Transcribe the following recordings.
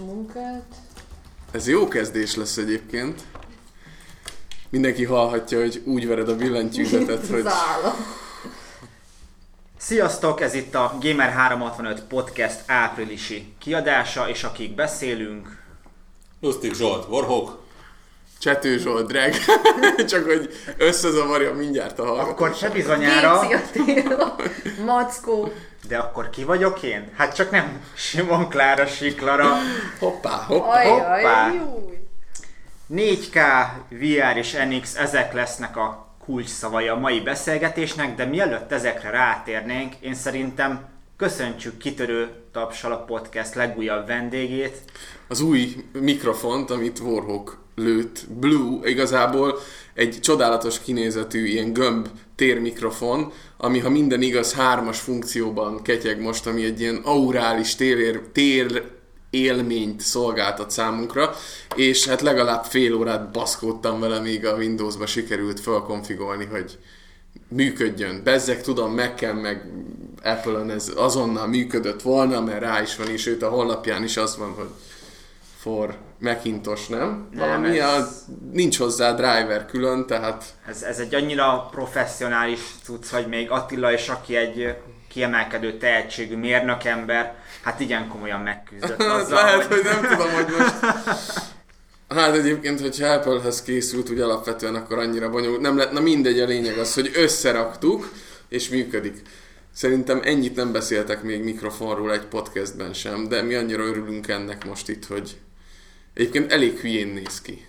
a munkát. Ez jó kezdés lesz egyébként. Mindenki hallhatja, hogy úgy vered a billentyűzetet, hogy... Zála. Sziasztok, ez itt a Gamer 365 Podcast áprilisi kiadása, és akik beszélünk, Lustig Zsolt, Warhawk. Csető Zsolt, drag. Csak hogy összezavarja mindjárt a hallgatót. akkor se bizonyára, Mackó. de akkor ki vagyok én? Hát csak nem Simon Klára Siklara. Hoppá, hoppá. Ajaj, hoppá. júj. 4K, VR és NX, ezek lesznek a kulcs szavai a mai beszélgetésnek, de mielőtt ezekre rátérnénk, én szerintem köszöntsük kitörő tapsal a podcast legújabb vendégét. Az új mikrofont, amit Warhawk lőtt, Blue, igazából egy csodálatos kinézetű ilyen gömb térmikrofon, ami ha minden igaz hármas funkcióban ketyeg most, ami egy ilyen aurális tér, tér élményt szolgáltat számunkra, és hát legalább fél órát baszkódtam vele, míg a Windowsba sikerült felkonfigolni, hogy működjön. Bezzek tudom, Mac-en meg Apple-on ez azonnal működött volna, mert rá is van, és őt a honlapján is az van, hogy for Macintosh, nem? Nem, Valami ez- a, nincs hozzá driver külön, tehát Ez, ez egy annyira professzionális cucc, hogy még Attila is, aki egy kiemelkedő tehetségű mérnökember, hát igen komolyan megküzdött Hát azzal, lehet, hogy... hogy nem tudom, hogy most... Hát egyébként, hogyha Apple-hez készült, úgy alapvetően akkor annyira bonyolult. Nem lett, na mindegy, a lényeg az, hogy összeraktuk, és működik. Szerintem ennyit nem beszéltek még mikrofonról egy podcastben sem, de mi annyira örülünk ennek most itt, hogy egyébként elég hülyén néz ki.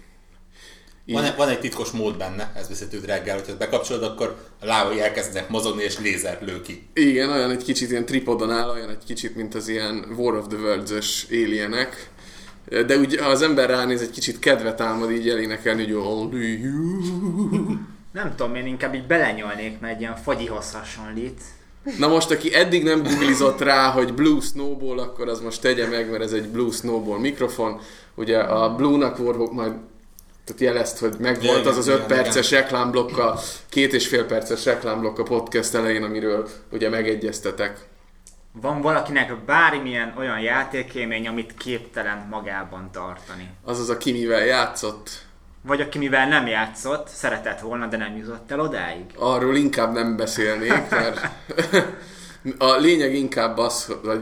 Így- Van, van egy titkos mód benne, ez beszéltük reggel, hogyha bekapcsolod, akkor a lábai elkezdenek mozogni és lézer lő ki. Igen, olyan egy kicsit ilyen tripodon áll, olyan egy kicsit, mint az ilyen War of the Worlds-ös alienek. De úgy, ha az ember ránéz, egy kicsit kedvet támad így elénekelni, hogy only you. Nem tudom, én inkább így belenyolnék, mert egy ilyen fagyihoz hasonlít. Na most, aki eddig nem googlizott rá, hogy Blue Snowball, akkor az most tegye meg, mert ez egy Blue Snowball mikrofon. Ugye a Blue-nak Warhawk majd tehát jelezt, hogy megvolt Igen, az az igen, 5 perces reklámblokk, a két és fél perces reklámblokk a podcast elején, amiről ugye megegyeztetek. Van valakinek bármilyen olyan játékélmény, amit képtelen magában tartani. Az az, aki mivel játszott. Vagy aki mivel nem játszott, szeretett volna, de nem jutott el odáig. Arról inkább nem beszélnék, mert a lényeg inkább az, hogy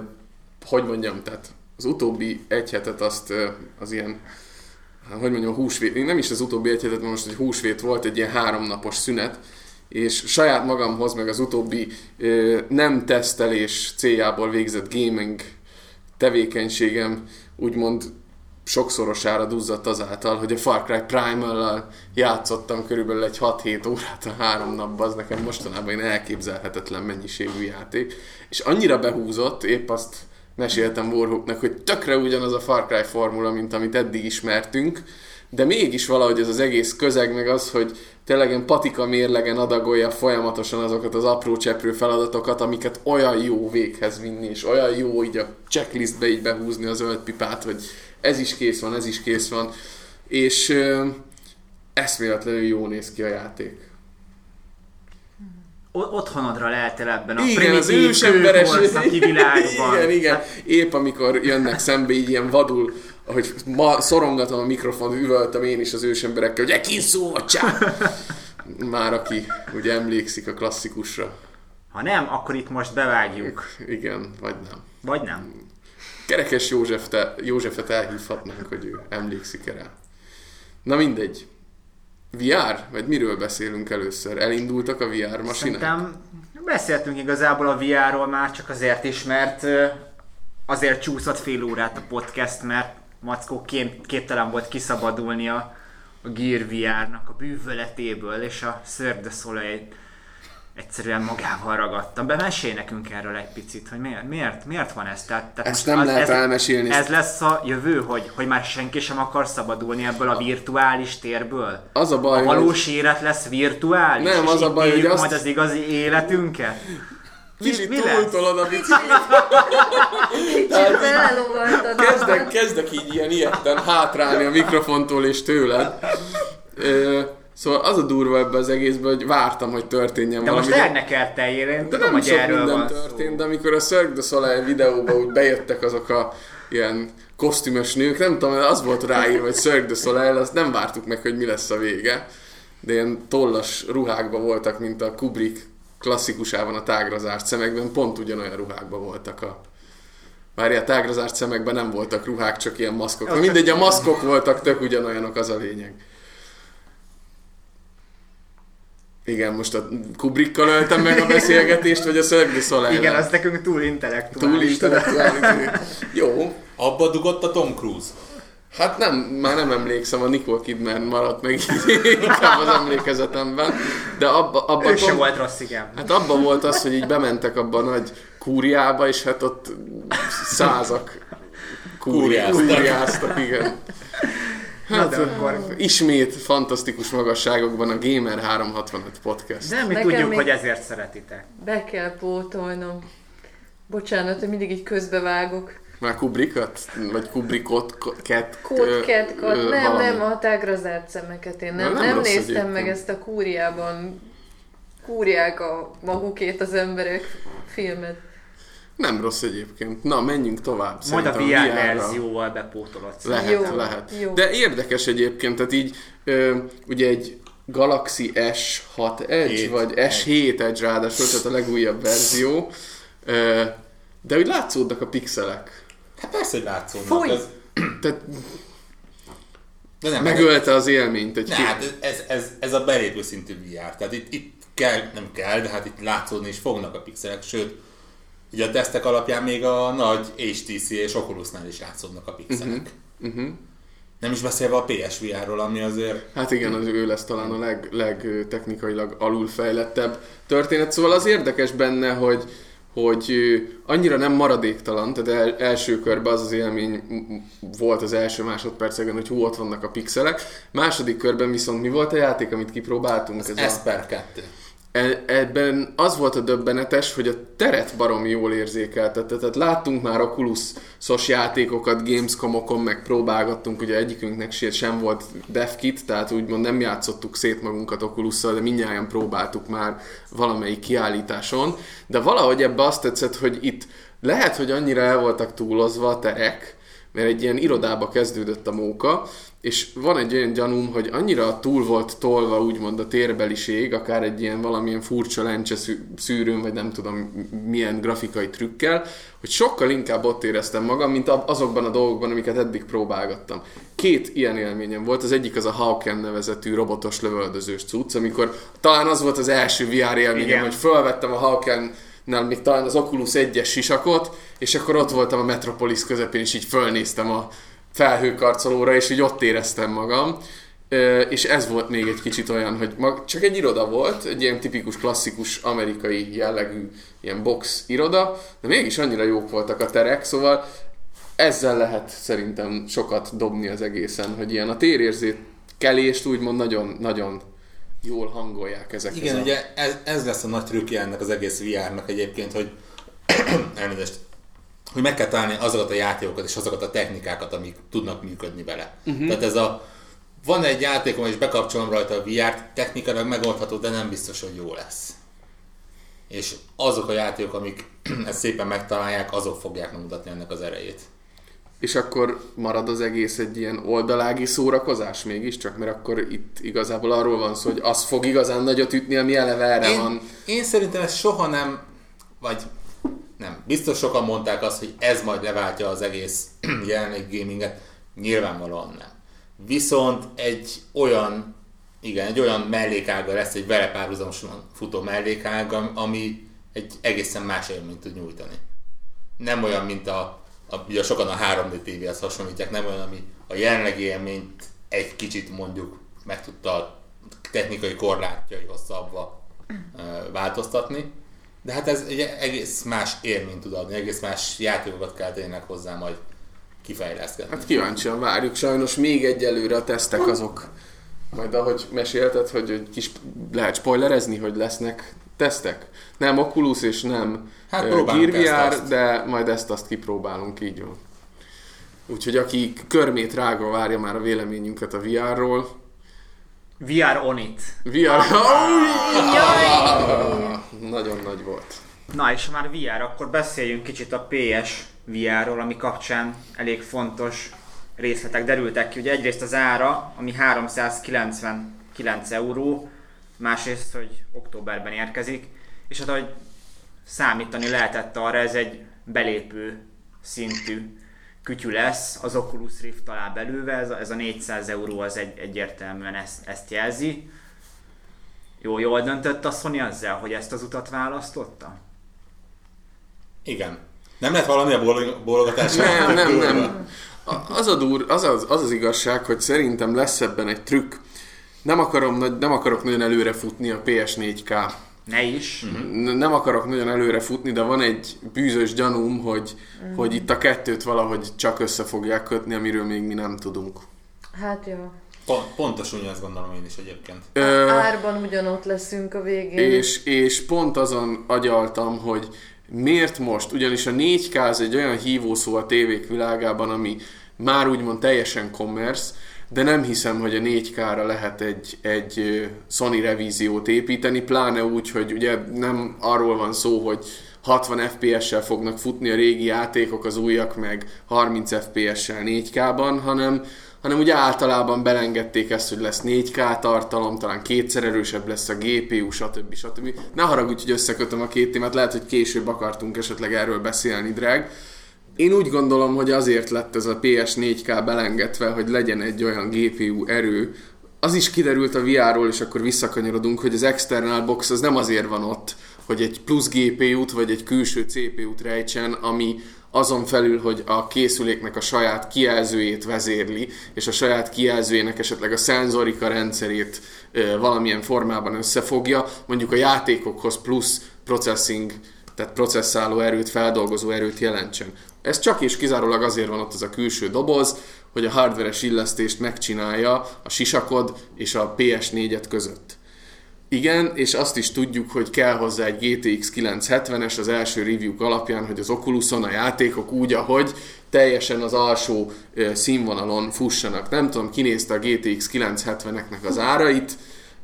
hogy mondjam, tehát az utóbbi egy hetet azt az ilyen, hát hogy mondjam, húsvét, nem is az utóbbi egy hetet, most egy húsvét volt, egy ilyen háromnapos szünet, és saját magamhoz, meg az utóbbi nem tesztelés céljából végzett gaming tevékenységem úgymond sokszorosára duzzadt azáltal, hogy a Far Cry Primal-lal játszottam körülbelül egy 6-7 órát a három napban, az nekem mostanában egy elképzelhetetlen mennyiségű játék, és annyira behúzott, épp azt meséltem Warhawknak, hogy tökre ugyanaz a Far Cry formula, mint amit eddig ismertünk, de mégis valahogy ez az egész közeg, meg az, hogy tényleg ilyen patika mérlegen adagolja folyamatosan azokat az apró cseprő feladatokat, amiket olyan jó véghez vinni, és olyan jó így a checklistbe így behúzni a zöld pipát, hogy ez is kész van, ez is kész van, és ö, eszméletlenül jó néz ki a játék. O- otthonodra lehetél ebben a Igen, az primitív ősemberes... kőkorszaki világban. igen, igen. Épp amikor jönnek szembe így ilyen vadul, ahogy ma szorongatom a mikrofont, üvöltem én is az ősemberekkel, hogy ekin szó, csá! Már aki ugye emlékszik a klasszikusra. Ha nem, akkor itt most bevágjuk. Igen, vagy nem. Vagy nem. Kerekes József te, Józsefet elhívhatnánk, hogy ő emlékszik erre. Na mindegy. VR? Vagy miről beszélünk először? Elindultak a VR masinák? Szerintem beszéltünk igazából a VR-ról már csak azért is, mert azért csúszott fél órát a podcast, mert Mackó kép- képtelen volt kiszabadulni a, a Gear VR-nak a bűvöletéből, és a du Soleil egyszerűen magával ragadtam. Be mesélj nekünk erről egy picit, hogy miért, miért, miért van ez? Tehát, tehát Ezt nem lehet ez, elmesélni. Ez lesz a jövő, hogy, hogy már senki sem akar szabadulni ebből a virtuális térből? Az a baj, A valós élet lesz virtuális? Nem, és az a baj, hogy azt- majd az igazi életünket? hogy kicsit túltolod a biciklit. Kicsit belelovaltad. Kezdek, kezdek így ilyen ilyetten hátrálni a mikrofontól és tőled. Ö, Szóval az a durva ebbe az egészben, hogy vártam, hogy történjen De valami. most elnekeltél, én de tudom, nem hogy sok erről minden van történt, szó. de amikor a Cirque du Soleil videóba úgy bejöttek azok a ilyen kosztümös nők, nem tudom, az volt ráírva, hogy Cirque du Soleil, azt nem vártuk meg, hogy mi lesz a vége. De ilyen tollas ruhákban voltak, mint a Kubrick klasszikusában a tágrazást szemekben, pont ugyanolyan ruhákban voltak a Várjál, tágrazást szemekben nem voltak ruhák, csak ilyen maszkok. Mindegy, a maszkok voltak, tök ugyanolyanok, az a lényeg. Igen, most a Kubrickkal öltem meg a beszélgetést, vagy a du Soleil-el? Igen, az nekünk túl intellektuális. túl intellektuális. Jó, Abba dugott a Tom Cruise. Hát nem, már nem emlékszem, a Nicole Kidman maradt meg inkább az emlékezetemben, de abba, abba Ő sem Tom- volt rossz, igen. Hát abban volt az, hogy így bementek abba a nagy kúriába, és hát ott százak kúri- Kúriáztak. kúriáztak, igen. Hát, de akkor- ismét fantasztikus magasságokban a Gamer 365 podcast. De mi Nekem tudjuk, még- hogy ezért szeretitek. Be kell pótolnom. Bocsánat, hogy mindig így közbevágok. Már Kubrickot? Vagy Kubrickot? Ket, Kódketkat, ö, nem, valami. nem, a tágrazált szemeket én nem, Na, nem, nem néztem egyébként. meg ezt a kúriában, kúriák a magukét az emberek filmet. Nem rossz egyébként. Na, menjünk tovább. Majd a VR VR-ra. verzióval bepótolod. Lehet, Jó, lehet. jó. De érdekes egyébként, tehát így ö, ugye egy Galaxy S6 Edge, Hét vagy S7 Edge ráadásul, tehát a legújabb verzió, ö, de úgy látszódnak a pixelek. Hát persze, hogy látszódnak. Fúj! Ez, Tehát de nem, megölte az élményt egy Ne, hát ez, ez, ez a belépő szintű VR. Tehát itt, itt kell, nem kell, de hát itt látszódni is fognak a pixelek, sőt, ugye a tesztek alapján még a nagy HTC és Oculusnál is látszódnak a pixelek. Uh-huh. Nem is beszélve a PSVR-ról, ami azért Hát igen, az ő lesz talán a leg, leg technikailag alulfejlettebb történet. Szóval az érdekes benne, hogy, hogy annyira nem maradéktalan, tehát el, első körben az az élmény volt az első másodpercekben, hogy hú, ott vannak a pixelek. Második körben viszont mi volt a játék, amit kipróbáltunk? az Ez a- Esper 2. E- Ebben az volt a döbbenetes, hogy a teret baromi jól érzékeltette. Tehát láttunk már Oculus-szos játékokat, Gamescom-okon, meg próbálgattunk, ugye egyikünknek se- sem volt devkit, tehát úgymond nem játszottuk szét magunkat oculus de mindjárt próbáltuk már valamelyik kiállításon. De valahogy ebbe azt tetszett, hogy itt lehet, hogy annyira el voltak túlozva a terek, mert egy ilyen irodába kezdődött a móka, és van egy olyan gyanúm, hogy annyira túl volt tolva úgymond a térbeliség, akár egy ilyen valamilyen furcsa lencse szű- szűrőn, vagy nem tudom milyen grafikai trükkel, hogy sokkal inkább ott éreztem magam, mint azokban a dolgokban, amiket eddig próbálgattam. Két ilyen élményem volt, az egyik az a Hawken nevezetű robotos lövöldözős cucc, amikor talán az volt az első VR élményem, Igen. hogy fölvettem a Hawken nál még talán az Oculus 1-es sisakot, és akkor ott voltam a Metropolis közepén, és így fölnéztem a felhőkarcolóra, és így ott éreztem magam. És ez volt még egy kicsit olyan, hogy mag, csak egy iroda volt, egy ilyen tipikus, klasszikus, amerikai jellegű ilyen box iroda, de mégis annyira jók voltak a terek, szóval ezzel lehet szerintem sokat dobni az egészen, hogy ilyen a térérzékelést úgymond nagyon, nagyon jól hangolják ezek. Igen, a... ugye ez, ez lesz a nagy trükkje ennek az egész VR-nak egyébként, hogy elnézést, hogy meg kell találni azokat a játékokat és azokat a technikákat, amik tudnak működni vele. Uh-huh. Tehát ez a van egy játékom, és bekapcsolom rajta a VR-t, technikailag megoldható, de nem biztos, hogy jó lesz. És azok a játékok, amik ezt szépen megtalálják, azok fogják megmutatni ennek az erejét. És akkor marad az egész egy ilyen oldalági szórakozás mégiscsak, mert akkor itt igazából arról van szó, hogy az fog igazán nagyot ütni, ami eleve erre Én, van. én szerintem ez soha nem, vagy nem, biztos sokan mondták azt, hogy ez majd leváltja az egész jelenlegi gaminget. Nyilvánvalóan nem. Viszont egy olyan, igen, egy olyan mellékága lesz, egy vele párhuzamosan futó mellékága, ami egy egészen más élményt tud nyújtani. Nem olyan, mint a, a ugye sokan a 3D TV-hez hasonlítják, nem olyan, ami a jelenlegi élményt egy kicsit mondjuk meg tudta technikai korlátjaihoz szabva változtatni. De hát ez egy egész más élményt tud adni, egész más játékokat kell tényleg hozzá majd kifejleszteni. Hát kíváncsian várjuk, sajnos még egyelőre a tesztek azok, majd ahogy mesélted, hogy egy kis lehet spoilerezni, hogy lesznek tesztek. Nem Oculus és nem Hát Gear VR, ezt-azt. de majd ezt-azt kipróbálunk, így van. Úgyhogy aki körmét rágva várja már a véleményünket a VR-ról, VR on it. VR... Jaj! Nagyon nagy volt. Na és ha már VR, akkor beszéljünk kicsit a PS VR-ról, ami kapcsán elég fontos részletek derültek ki. Ugye egyrészt az ára, ami 399 euró, másrészt, hogy októberben érkezik, és hát ahogy számítani lehetett arra, ez egy belépő szintű kütyű lesz, az Oculus Rift talál belőle, ez a, ez a 400 euró az egy, egyértelműen ezt, ezt jelzi. Jó, jól döntött a Sony ezzel, hogy ezt az utat választotta? Igen. Nem lehet valami a bólo- bólogatás? Nem, nem, nem. Az, a dur, az, az, az az igazság, hogy szerintem lesz ebben egy trükk. Nem, akarom, nem akarok nagyon előre futni a PS4K. Ne is. N- Nem akarok nagyon előre futni, de van egy bűzös gyanúm, hogy, hogy itt a kettőt valahogy csak össze fogják kötni, amiről még mi nem tudunk. Hát jó. Pont, pontosan ugyanazt gondolom én is egyébként. Ö, Árban ugyanott leszünk a végén. és, és pont azon agyaltam, hogy miért most, ugyanis a 4K az egy olyan hívószó a tévék világában, ami már úgymond teljesen commerce, de nem hiszem, hogy a 4K-ra lehet egy, egy Sony revíziót építeni, pláne úgy, hogy ugye nem arról van szó, hogy 60 FPS-sel fognak futni a régi játékok, az újak meg 30 FPS-sel 4K-ban, hanem, hanem ugye általában belengedték ezt, hogy lesz 4K tartalom, talán kétszer erősebb lesz a GPU, stb. stb. Ne haragudj, hogy összekötöm a két témát, lehet, hogy később akartunk esetleg erről beszélni, drág. Én úgy gondolom, hogy azért lett ez a PS4K belengedve, hogy legyen egy olyan GPU erő, az is kiderült a VR-ról, és akkor visszakanyarodunk, hogy az external box az nem azért van ott, hogy egy plusz GPU-t vagy egy külső CPU-t rejtsen, ami azon felül, hogy a készüléknek a saját kijelzőjét vezérli, és a saját kijelzőjének esetleg a szenzorika rendszerét ö, valamilyen formában összefogja, mondjuk a játékokhoz plusz processing, tehát processzáló erőt, feldolgozó erőt jelentsen. Ez csak és kizárólag azért van ott az a külső doboz, hogy a hardveres illesztést megcsinálja a sisakod és a PS4-et között. Igen, és azt is tudjuk, hogy kell hozzá egy GTX 970-es az első review alapján, hogy az Oculuson a játékok úgy, ahogy teljesen az alsó színvonalon fussanak. Nem tudom, kinézte a GTX 970-eknek az árait,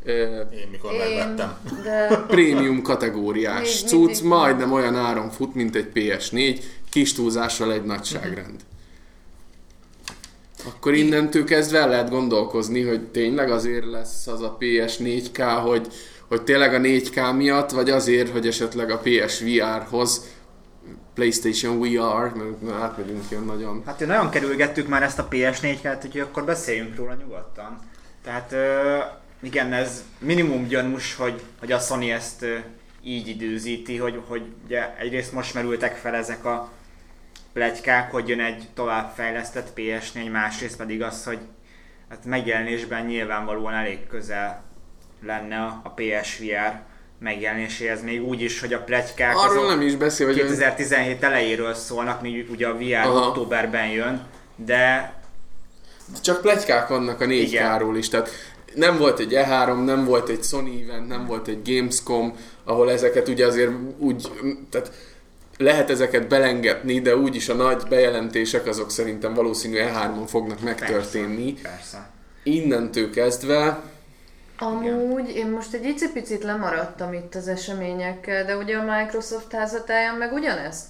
Én mikor Én, megvettem. de prémium kategóriás Még cucc, mindig- majdnem olyan áron fut, mint egy PS4, kis túlzással egy nagyságrend. Akkor innentől kezdve el lehet gondolkozni, hogy tényleg azért lesz az a PS4K, hogy, hogy tényleg a 4K miatt, vagy azért, hogy esetleg a PSVR-hoz PlayStation VR, mert átmegyünk ilyen nagyon. Hát nagyon kerülgettük már ezt a PS4-ket, úgyhogy akkor beszéljünk róla nyugodtan. Tehát ö, igen, ez minimum gyanús, hogy, hogy a Sony ezt így időzíti, hogy, hogy ugye egyrészt most merültek fel ezek a pletykák, hogy jön egy továbbfejlesztett PS4, másrészt pedig az, hogy hát megjelenésben nyilvánvalóan elég közel lenne a, PSVR megjelenéséhez, még úgy is, hogy a pletykák Arról azok- nem is beszél, hogy 2017 elejéről szólnak, míg ugye a VR Aha. októberben jön, de Csak plegykák vannak a 4K-ról is, tehát nem volt egy E3, nem volt egy Sony event, nem volt egy Gamescom, ahol ezeket ugye azért úgy, tehát lehet ezeket belengetni, de úgyis a nagy bejelentések azok szerintem valószínű E3-on fognak megtörténni. Persze, persze. Innentől kezdve, amúgy én most egy icipicit lemaradtam itt az eseményekkel, de ugye a Microsoft házatáján meg ugyanezt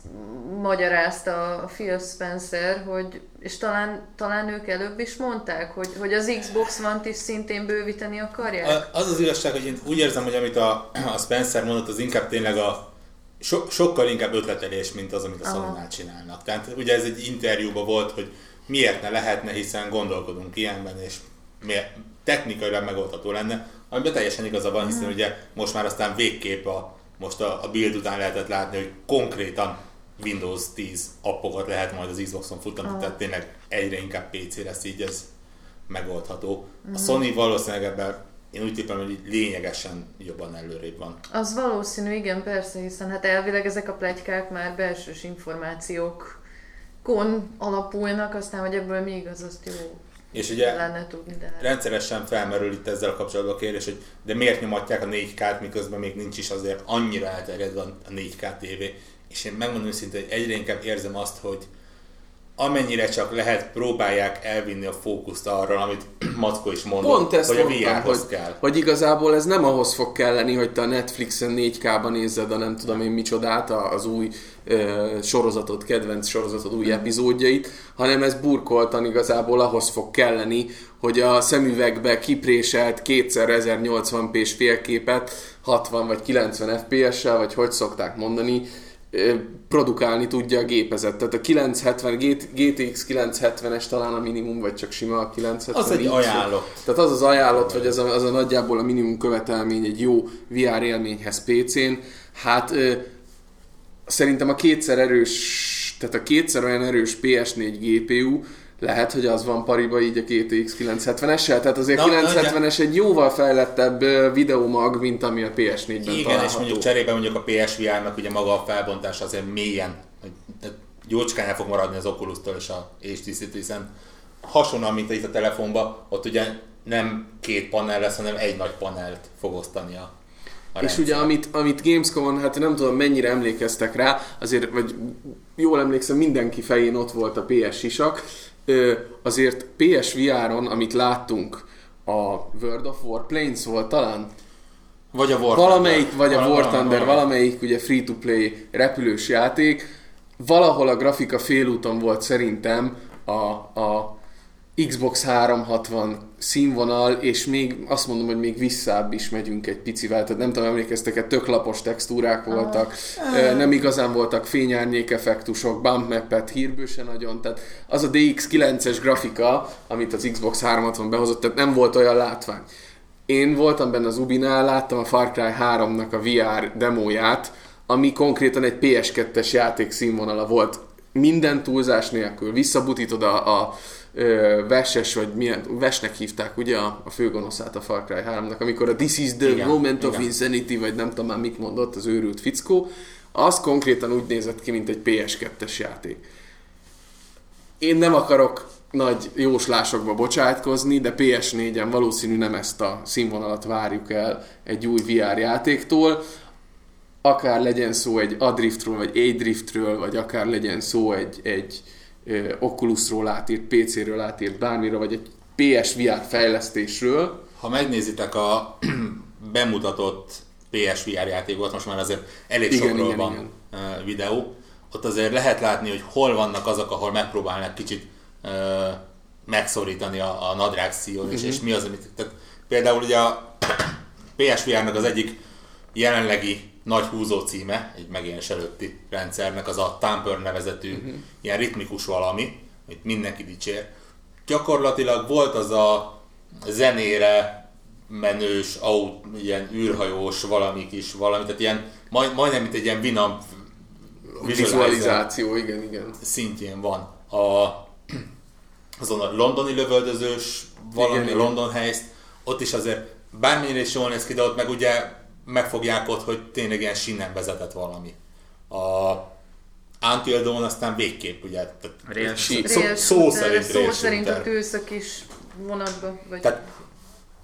magyarázta a Phil Spencer, hogy, és talán, talán ők előbb is mondták, hogy, hogy az Xbox One-t is szintén bővíteni akarják. Az az igazság, hogy én úgy érzem, hogy amit a, a Spencer mondott, az inkább tényleg a so, sokkal inkább ötletelés, mint az, amit a sony csinálnak. Tehát ugye ez egy interjúban volt, hogy miért ne lehetne, hiszen gondolkodunk ilyenben, és miért, technikailag megoldható lenne, amiben teljesen igaza van, hiszen ugye most már aztán végképp a, most a, a build után lehetett látni, hogy konkrétan Windows 10 appokat lehet majd az Xboxon futtatni, tehát tényleg egyre inkább PC lesz így ez megoldható. A Sony valószínűleg ebben én úgy tippem, hogy lényegesen jobban előrébb van. Az valószínű, igen, persze, hiszen hát elvileg ezek a plegykák már belsős információkon alapulnak, aztán, hogy ebből mi igaz, azt jó És ugye lenne tudni, de rendszeresen felmerül itt ezzel a kapcsolatban a kérdés, hogy de miért nyomatják a 4K-t, miközben még nincs is azért annyira elterjedve a 4K TV. És én megmondom őszintén, hogy egyre inkább érzem azt, hogy amennyire csak lehet, próbálják elvinni a fókuszt arra, amit Mackó is mondott, Pont ezt hogy a VR-hoz hogy, kell. hogy igazából ez nem ahhoz fog kelleni, hogy te a Netflixen 4K-ban nézzed a nem tudom én micsodát, az új sorozatot, kedvenc sorozatod új epizódjait, hanem ez burkoltan igazából ahhoz fog kelleni, hogy a szemüvegbe kipréselt kétszer 1080p-s félképet 60 vagy 90 FPS-sel, vagy hogy szokták mondani, produkálni tudja a gépezet. Tehát a 970, GT- GTX 970-es talán a minimum, vagy csak sima a 970. Az egy ajánlott. Tehát az az ajánlott, vagy az a, az a nagyjából a minimum követelmény egy jó VR élményhez PC-n. Hát szerintem a kétszer erős, tehát a kétszer olyan erős PS4 GPU, lehet, hogy az van pariba így a GTX 970-essel, tehát azért Na, 970-es egy jóval fejlettebb videómag, mint ami a PS4-ben Igen, található. és mondjuk cserébe mondjuk a PSVR-nak ugye maga a felbontás azért mélyen, hogy jócskán el fog maradni az Oculus-tól és a HTC-től, hiszen hasonlóan, mint itt a telefonban, ott ugye nem két panel lesz, hanem egy nagy panelt fog osztani a, a És rendszer. ugye amit, amit Gamescom-on, hát nem tudom mennyire emlékeztek rá, azért, vagy jól emlékszem, mindenki fején ott volt a PS sisak, Ö, azért PSVR-on, amit láttunk, a World of Warplanes volt talán? Vagy a War Valamelyik, Thunder. vagy a War Thunder, valamelyik ugye free-to-play repülős játék. Valahol a grafika félúton volt szerintem a, a Xbox 360 színvonal, és még azt mondom, hogy még visszább is megyünk egy picivel, tehát nem tudom, emlékeztek-e, tök lapos textúrák voltak, ö, nem igazán voltak fényárnyék effektusok, bump map hírből se nagyon, tehát az a DX9-es grafika, amit az Xbox 360 behozott, tehát nem volt olyan látvány. Én voltam benne az Ubinál, láttam a Far Cry 3-nak a VR demóját, ami konkrétan egy PS2-es játék színvonala volt. Minden túlzás nélkül. Visszabutítod a, a ö, Veses, vagy milyen, Vesnek hívták ugye a, a főgonoszát a Far Cry 3-nak, amikor a This is the Igen, moment of igen. insanity, vagy nem tudom már mit mondott az őrült fickó, az konkrétan úgy nézett ki, mint egy PS2-es játék. Én nem akarok nagy jóslásokba bocsátkozni, de PS4-en valószínű nem ezt a színvonalat várjuk el egy új VR játéktól. Akár legyen szó egy Adriftről, vagy A-Driftről, vagy akár legyen szó egy, egy Oculusról átírt, PC-ről átírt bármira, vagy egy PSVR fejlesztésről. Ha megnézitek a bemutatott PSVR játékot, most már azért elég Igen, sokról igen, van igen. videó, ott azért lehet látni, hogy hol vannak azok, ahol megpróbálnak kicsit ö, megszorítani a, a nadrág szíjon, és, Mhm. és mi az, amit... Tehát például ugye a PSVR-nak az egyik jelenlegi nagy húzó címe, egy megjelenés előtti rendszernek, az a Tamper nevezetű Mhm. ilyen ritmikus valami, amit mindenki dicsér. Gyakorlatilag volt az a zenére menős, aut, ilyen űrhajós valami kis valami, tehát ilyen, majd, majdnem mint egy ilyen visualizáció Vizualizáció, igen, igen. szintjén van. A, azon a londoni lövöldözős valami, Igen, igen, igen. London helyzt, ott is azért bármilyen is jól néz ki, de ott meg ugye megfogják ott, hogy tényleg ilyen sínen vezetett valami. A Until Dawn aztán végképp, ugye, tehát Sí. szó, szó szerint szó szerint a kis vonatba, vagy... Tehát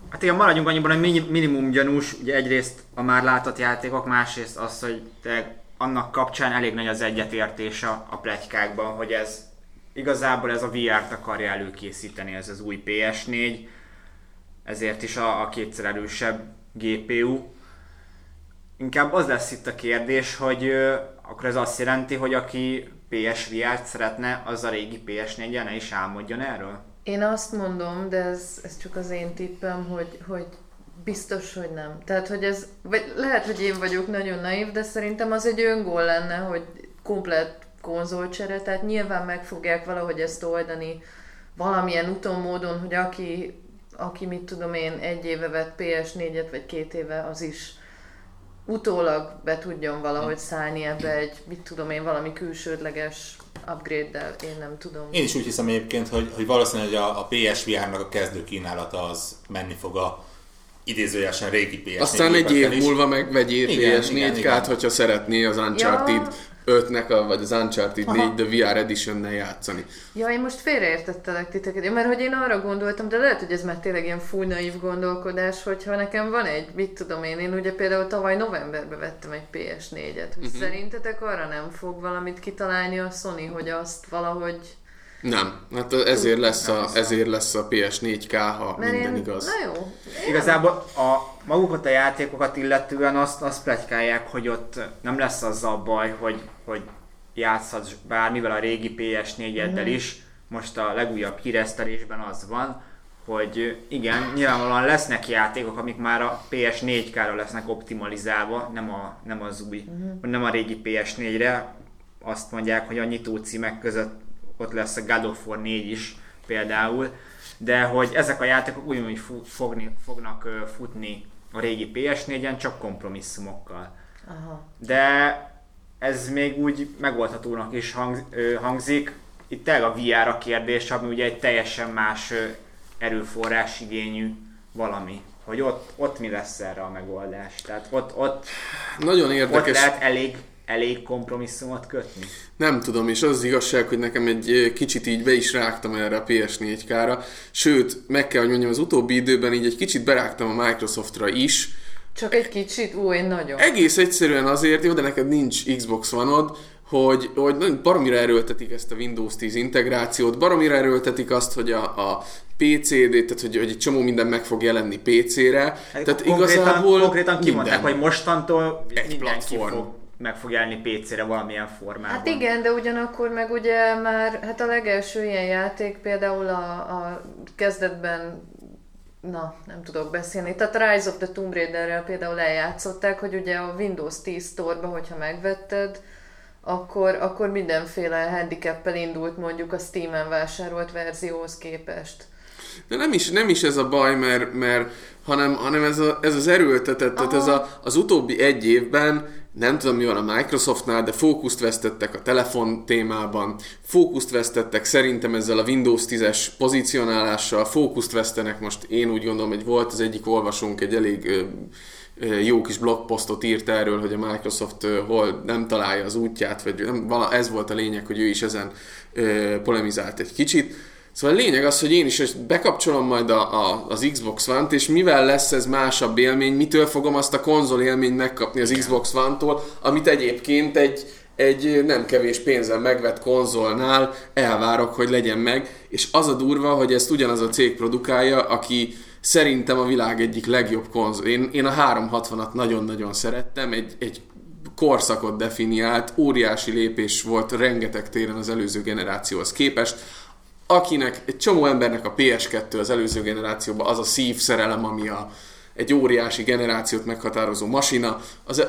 Hát igen, maradjunk annyiban, hogy mini- minimum gyanús, ugye egyrészt a már látott játékok, másrészt az, hogy tényleg annak kapcsán elég nagy az egyetértés a, a pletykákban, hogy ez igazából ez a VR-t akarja előkészíteni, ez az új PS4, ezért is a, a kétszer erősebb GPU. Inkább az lesz itt a kérdés, hogy akkor ez azt jelenti, hogy aki PSVR-t szeretne, az a régi PS4-en ne is álmodjon erről? Én azt mondom, de ez, ez csak az én tippem, hogy, hogy biztos, hogy nem. Tehát, hogy ez, vagy lehet, hogy én vagyok nagyon naív, de szerintem az egy öngól lenne, hogy komplet konzolcsere, tehát nyilván meg fogják valahogy ezt oldani valamilyen úton, módon, hogy aki, aki mit tudom én, egy éve vett PS4-et, vagy két éve, az is utólag be tudjon valahogy szállni ebbe egy, mit tudom én, valami külsődleges upgrade-del, én nem tudom. Én is úgy hiszem egyébként, hogy, hogy valószínűleg a, a PSVR-nak a kezdő kínálata az menni fog a idézőjelesen régi PS4 Aztán egy év is. múlva meg vegyél Igen, PS4 igen, k igen. hogyha szeretné az Uncharted Ja. 5-nek, a, vagy az Uncharted 4 The VR Edition-nel játszani. Ja, én most félreértettelek titeket, mert hogy én arra gondoltam, de lehet, hogy ez már tényleg ilyen full naív gondolkodás, hogyha nekem van egy, mit tudom én, én ugye például tavaly novemberben vettem egy PS4-et, hogy uh-huh. szerintetek arra nem fog valamit kitalálni a Sony, hogy azt valahogy Nem, hát ezért lesz, a, ezért lesz a PS4K, ha Mert minden én, igaz. na jó. Igazából a magukat a játékokat illetően azt, azt pletykálják, hogy ott nem lesz azzal baj, hogy, hogy játszhatsz bármivel a régi PS4-eddel is. Most a legújabb híresztelésben az van, hogy igen, nyilvánvalóan lesznek játékok, amik már a PS4-kára lesznek optimalizálva, nem, a, nem az új, uh-huh. nem a régi PS4-re. Azt mondják, hogy a nyitó címek között ott lesz a God of War 4 is például, de hogy ezek a játékok ugyanúgy fu- fogni, fognak futni a régi PS4-en, csak kompromisszumokkal. Aha. De ez még úgy megoldhatónak is hang, hangzik. Itt tényleg a VR a kérdés, ami ugye egy teljesen más erőforrás igényű valami. Hogy ott, ott mi lesz erre a megoldás. Tehát ott, ott, Nagyon ott érdekes. lehet elég, elég kompromisszumot kötni. Nem tudom, és az az igazság, hogy nekem egy kicsit így be is rágtam erre a PS4K-ra, sőt, meg kell, hogy mondjam, az utóbbi időben így egy kicsit berágtam a Microsoftra is, Csak egy kicsit, ú, én nagyon. egész egyszerűen azért, jó, de neked nincs Xbox One-od, hogy, hogy nagyon baromira erőltetik ezt a Windows 10 integrációt, baromira erőltetik azt, hogy a, a PC-d, tehát hogy, hogy egy csomó minden meg fog jelenni PC-re. Tehát konkrétan, igazából konkrétan kimondták, minden. hogy mostantól Egy platform. fog, meg fog jelenni PC-re valamilyen formában. Hát igen, de ugyanakkor meg ugye már, hát a legelső ilyen játék például a, a kezdetben na, nem tudok beszélni. Tehát a Rise of the Tomb Raider-rel például eljátszották, hogy ugye a Windows 10 Store-ba, hogyha megvetted, akkor, akkor mindenféle handicappel indult mondjuk a Steam-en vásárolt verzióhoz képest. De nem is, nem is ez a baj, mert, mert hanem, hanem ez, a, ez az erőltetett, tehát ez a, az utóbbi egy évben, nem tudom mi van a Microsoftnál, de fókuszt vesztettek a telefon témában, fókuszt vesztettek szerintem ezzel a Windows 10-es pozícionálással, fókuszt vesztenek most, én úgy gondolom, hogy volt az egyik olvasónk egy elég jó kis blogposztot írt erről, hogy a Microsoft hol nem találja az útját, vagy nem, ez volt a lényeg, hogy ő is ezen polemizált egy kicsit. Szóval a lényeg az, hogy én is bekapcsolom majd a, a, az Xbox One-t, és mivel lesz ez másabb élmény, mitől fogom azt a konzol élményt megkapni az Xbox One-tól, amit egyébként egy, egy nem kevés pénzen megvett konzolnál elvárok, hogy legyen meg, és az a durva, hogy ezt ugyanaz a cég produkálja, aki szerintem a világ egyik legjobb konzol. Én, én a 360-at nagyon-nagyon szerettem, egy, egy korszakot definiált, óriási lépés volt rengeteg téren az előző generációhoz képest, akinek, egy csomó embernek a PS2 az előző generációban az a szívszerelem, ami a, egy óriási generációt meghatározó masina, az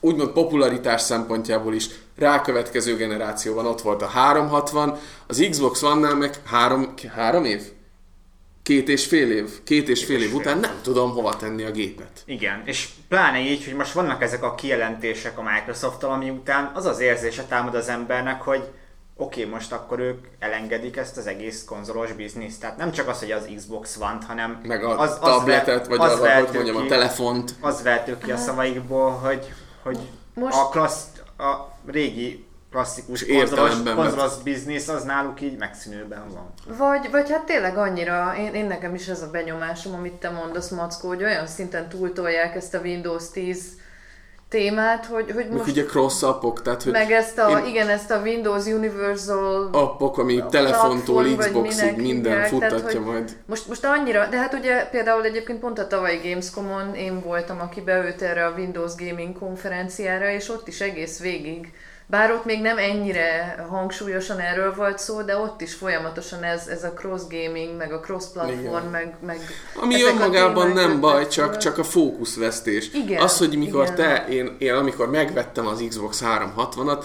úgymond popularitás szempontjából is rákövetkező generációban ott volt a 360, az Xbox One-nál meg három, három év? Két és fél év? Két és fél év után nem tudom hova tenni a gépet. Igen, és pláne így, hogy most vannak ezek a kijelentések a Microsoft-tal, ami után az az érzése támad az embernek, hogy oké, okay, most akkor ők elengedik ezt az egész konzolos bizniszt. Tehát nem csak az, hogy az Xbox One, hanem Meg a az, az tabletet, vagy az, hogy vehető mondjam, a ki- telefont. Az vehető ki a szavaikból, hogy, hogy Most- a, klassz, a régi klasszikus konzolos, konzolos biznisz az náluk így megszűnőben van. Vagy, vagy hát tényleg annyira, én, én nekem is ez a benyomásom, amit te mondasz, Mackó, hogy olyan szinten túltolják ezt a Windows 10 témát, hogy, hogy Most, most ugye cross appok, tehát hogy meg ezt a, én- igen, ezt a Windows Universal appok, ami telefontól platform, vagy Xboxig minden hívják, tehát, futtatja hogy majd. Most, most annyira, de hát ugye például egyébként pont a tavalyi Gamescom-on én voltam, aki beült erre a Windows Gaming konferenciára, és ott is egész végig, bár ott még nem ennyire hangsúlyosan erről volt szó, de ott is folyamatosan ez, ez a cross gaming, meg a cross platform, meg, meg Ami önmagában nem baj, csak, csak a fókuszvesztés. Igen, az, hogy mikor igen. te, én, én amikor megvettem az Xbox 360-at,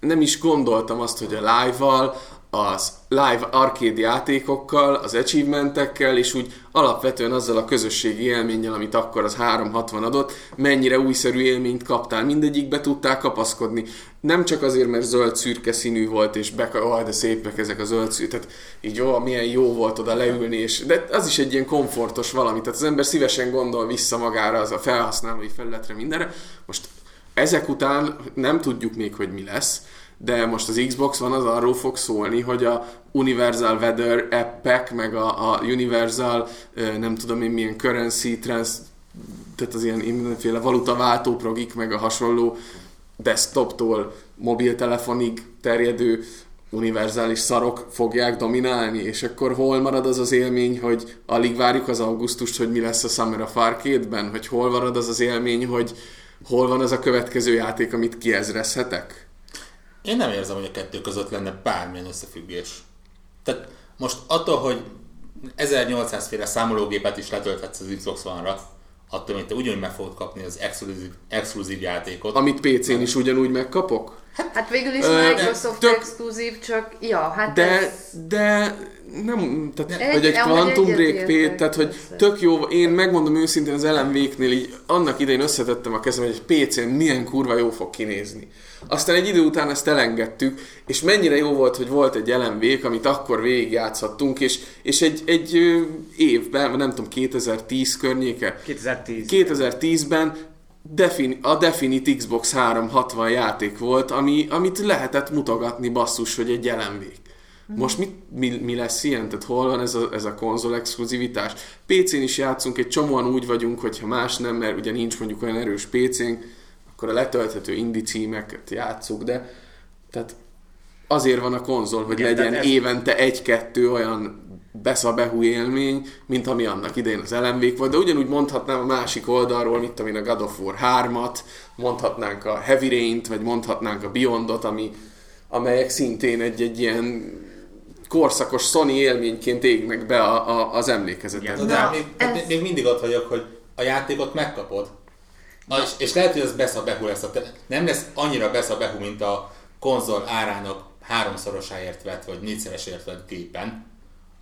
nem is gondoltam azt, hogy a live-val, az live arcade játékokkal, az achievementekkel, és úgy alapvetően azzal a közösségi élménnyel, amit akkor az 360 adott, mennyire újszerű élményt kaptál. Mindegyikbe tudtál kapaszkodni. Nem csak azért, mert zöld szürke színű volt, és be, oh, de szépek ezek a zöld szürke, tehát így jó, milyen jó volt oda leülni, és, de az is egy ilyen komfortos valami, tehát az ember szívesen gondol vissza magára, az a felhasználói felületre, mindenre. Most ezek után nem tudjuk még, hogy mi lesz, de most az Xbox van az arról fog szólni, hogy a Universal Weather appek, meg a, a Universal, nem tudom én milyen currency, trans, tehát az ilyen mindenféle valutaváltó progik, meg a hasonló desktoptól mobiltelefonig terjedő univerzális szarok fogják dominálni, és akkor hol marad az az élmény, hogy alig várjuk az augusztust, hogy mi lesz a Summer of Arcade-ben, hogy hol marad az az élmény, hogy hol van az a következő játék, amit kiezrezhetek? Én nem érzem, hogy a kettő között lenne bármilyen összefüggés. Tehát most attól, hogy 1800 féle számológépet is letölthetsz az Xbox One-ra, attól, hogy te ugyanúgy meg fogod kapni az exkluzív, exkluzív játékot. Amit PC-n is ugyanúgy megkapok? Hát végül is Ö, Microsoft tök- exkluzív, csak ja, hát De, ez... de nem, tehát, Egy- vagy egy Quantum Break P, tehát hogy persze. tök jó, én megmondom őszintén az LMV-knél így annak idején összetettem a kezem, hogy egy PC-n milyen kurva jó fog kinézni. Aztán egy idő után ezt elengedtük, és mennyire jó volt, hogy volt egy lmv amit akkor végigjátszhattunk, és, és egy, egy évben, nem tudom, 2010 környéke, 2010. 2010-ben Defin, a Definite Xbox 360 játék volt, ami, amit lehetett mutogatni basszus, hogy egy jelenvég. Most mit, mi, mi lesz ilyen? Tehát hol van ez a, ez a konzol exkluzivitás? PC-n is játszunk, egy csomóan úgy vagyunk, hogyha más nem, mert ugye nincs mondjuk olyan erős PC-nk, akkor a letölthető indie címeket játszuk, de tehát azért van a konzol, hogy Igen, legyen ez- évente egy-kettő olyan beszabehú élmény, mint ami annak idején az lmv volt, de ugyanúgy mondhatnám a másik oldalról, mint amin a God of War 3-at, mondhatnánk a Heavy Rain-t, vagy mondhatnánk a Beyondot, ami, amelyek szintén egy-egy ilyen korszakos Sony élményként égnek be a, a, az emlékezetet. De, de még, ez- még, még mindig ott vagyok, hogy a játékot megkapod. Na, és, és lehet, hogy az beszabehu lesz. A te- nem lesz annyira beszabehu, mint a konzol árának háromszorosáért vett, vagy négyszeresért vett gépen,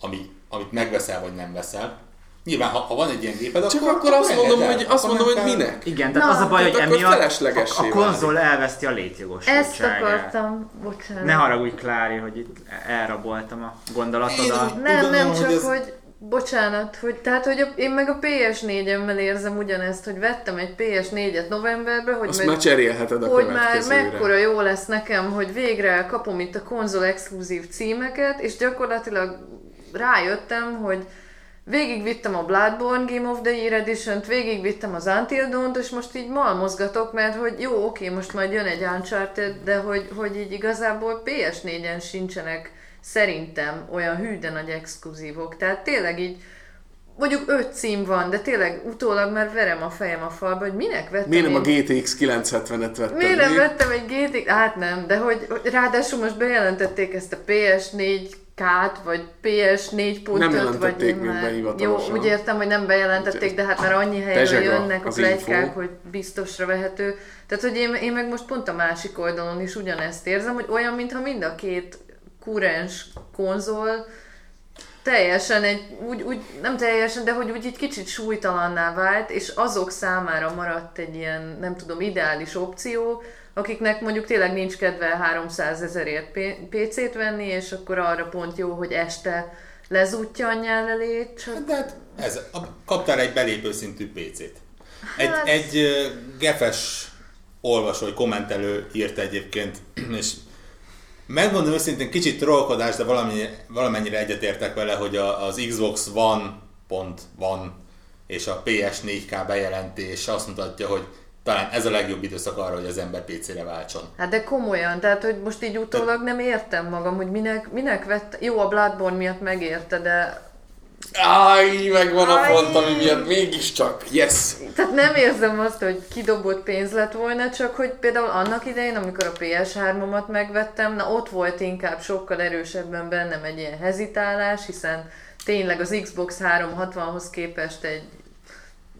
ami, amit megveszel, vagy nem veszel. Nyilván, ha, ha van egy ilyen géped, Csak akkor, akkor azt mondom, el. hogy, azt mondom, hogy minek? Igen, tehát Na, az a baj, hogy emiatt a, a konzol elveszti a létjogosultságát. Ezt akartam, bocsánat. Ne haragudj, Klári, hogy itt elraboltam a gondolatodat. Nem, nem, hogy csak ez- hogy bocsánat, hogy tehát, hogy a, én meg a PS4-emmel érzem ugyanezt, hogy vettem egy PS4-et novemberben, hogy Azt meg, már cserélheted a hogy már mekkora jó lesz nekem, hogy végre kapom itt a konzol exkluzív címeket, és gyakorlatilag rájöttem, hogy végigvittem a Bloodborne Game of the Year Edition-t, végigvittem az Until Dawn-t, és most így malmozgatok, mert hogy jó, oké, most majd jön egy Uncharted, de hogy, hogy így igazából PS4-en sincsenek szerintem olyan hű, de nagy exkluzívok. Tehát tényleg így mondjuk öt cím van, de tényleg utólag már verem a fejem a falba, hogy minek vettem Miért nem a én- GTX 970-et vetted? Miért nem vettem egy GT? Hát nem, de hogy ráadásul most bejelentették ezt a PS4K-t, vagy PS4.5, Nem vagy jelentették még már... Jó, úgy értem, hogy nem bejelentették, de hát már annyi helyről a- jönnek a plegykák, hogy biztosra vehető. Tehát, hogy én, én meg most pont a másik oldalon is ugyanezt érzem, hogy olyan, mintha mind a két kurens konzol teljesen egy, úgy, úgy, nem teljesen, de hogy úgy egy kicsit súlytalanná vált, és azok számára maradt egy ilyen, nem tudom, ideális opció, akiknek mondjuk tényleg nincs kedve 300 ezerért PC-t venni, és akkor arra pont jó, hogy este lezútja a nyelelét, csak De hát ez, a, kaptál egy belépő szintű PC-t. Egy, Hát- egy gefes olvasó, vagy kommentelő írt egyébként, és megmondom őszintén, kicsit trollkodás, de valamennyire, valamennyire egyetértek vele, hogy a, az Xbox One pont van, és a PS4K bejelentés azt mutatja, hogy talán ez a legjobb időszak arra, hogy az ember PC-re váltson. Hát de komolyan, tehát hogy most így utólag nem értem magam, hogy minek, minek vett, jó a Bloodborne miatt megérte, de Áj, megvan a pont, ami miatt mégiscsak, yes! Tehát nem érzem azt, hogy kidobott pénz lett volna, csak hogy például annak idején, amikor a PS3-omat megvettem, na ott volt inkább sokkal erősebben bennem egy ilyen hezitálás, hiszen tényleg az Xbox 360-hoz képest egy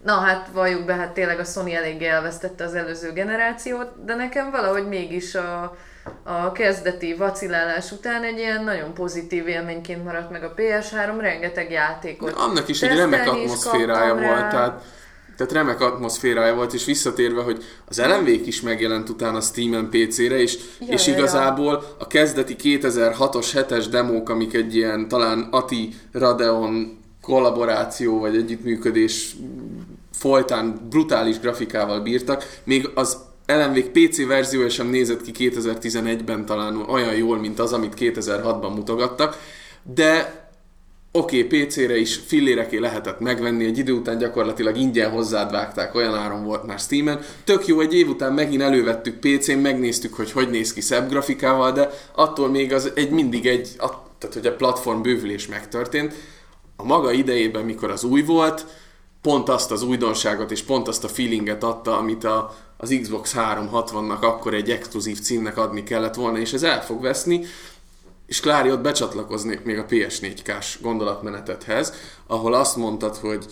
Na hát valljuk be, hát tényleg a Sony eléggé elvesztette az előző generációt, de nekem valahogy mégis a, a kezdeti vacilálás után egy ilyen nagyon pozitív élményként maradt meg a PS3, rengeteg játékot. Annak is egy remek atmoszférája volt, tehát, tehát remek atmoszférája volt, és visszatérve, hogy az lmv is megjelent utána Steam-en PC-re, és, Ja, és ja, ja. igazából a kezdeti 2006-os 7-es demók, amik egy ilyen talán Ati Radeon kollaboráció vagy együttműködés folytán brutális grafikával bírtak, még az LMV PC verziója sem nézett ki 2011-ben talán olyan jól, mint az, amit 2006-ban mutogattak, de oké, okay, PC-re is filléreké lehetett megvenni, egy idő után gyakorlatilag ingyen hozzád vágták, olyan áron volt már Steam-en. Tök jó, egy év után megint elővettük PC-n, megnéztük, hogy hogy néz ki szebb grafikával, de attól még az egy mindig egy, tehát hogy a platform bővülés megtörtént. A maga idejében, mikor az új volt, pont azt az újdonságot és pont azt a feelinget adta, amit a, az Xbox 360-nak akkor egy exkluzív címnek adni kellett volna, és ez el fog veszni. És Klári, ott becsatlakoznék még a PS4K-s gondolatmenetedhez, ahol azt mondtad, hogy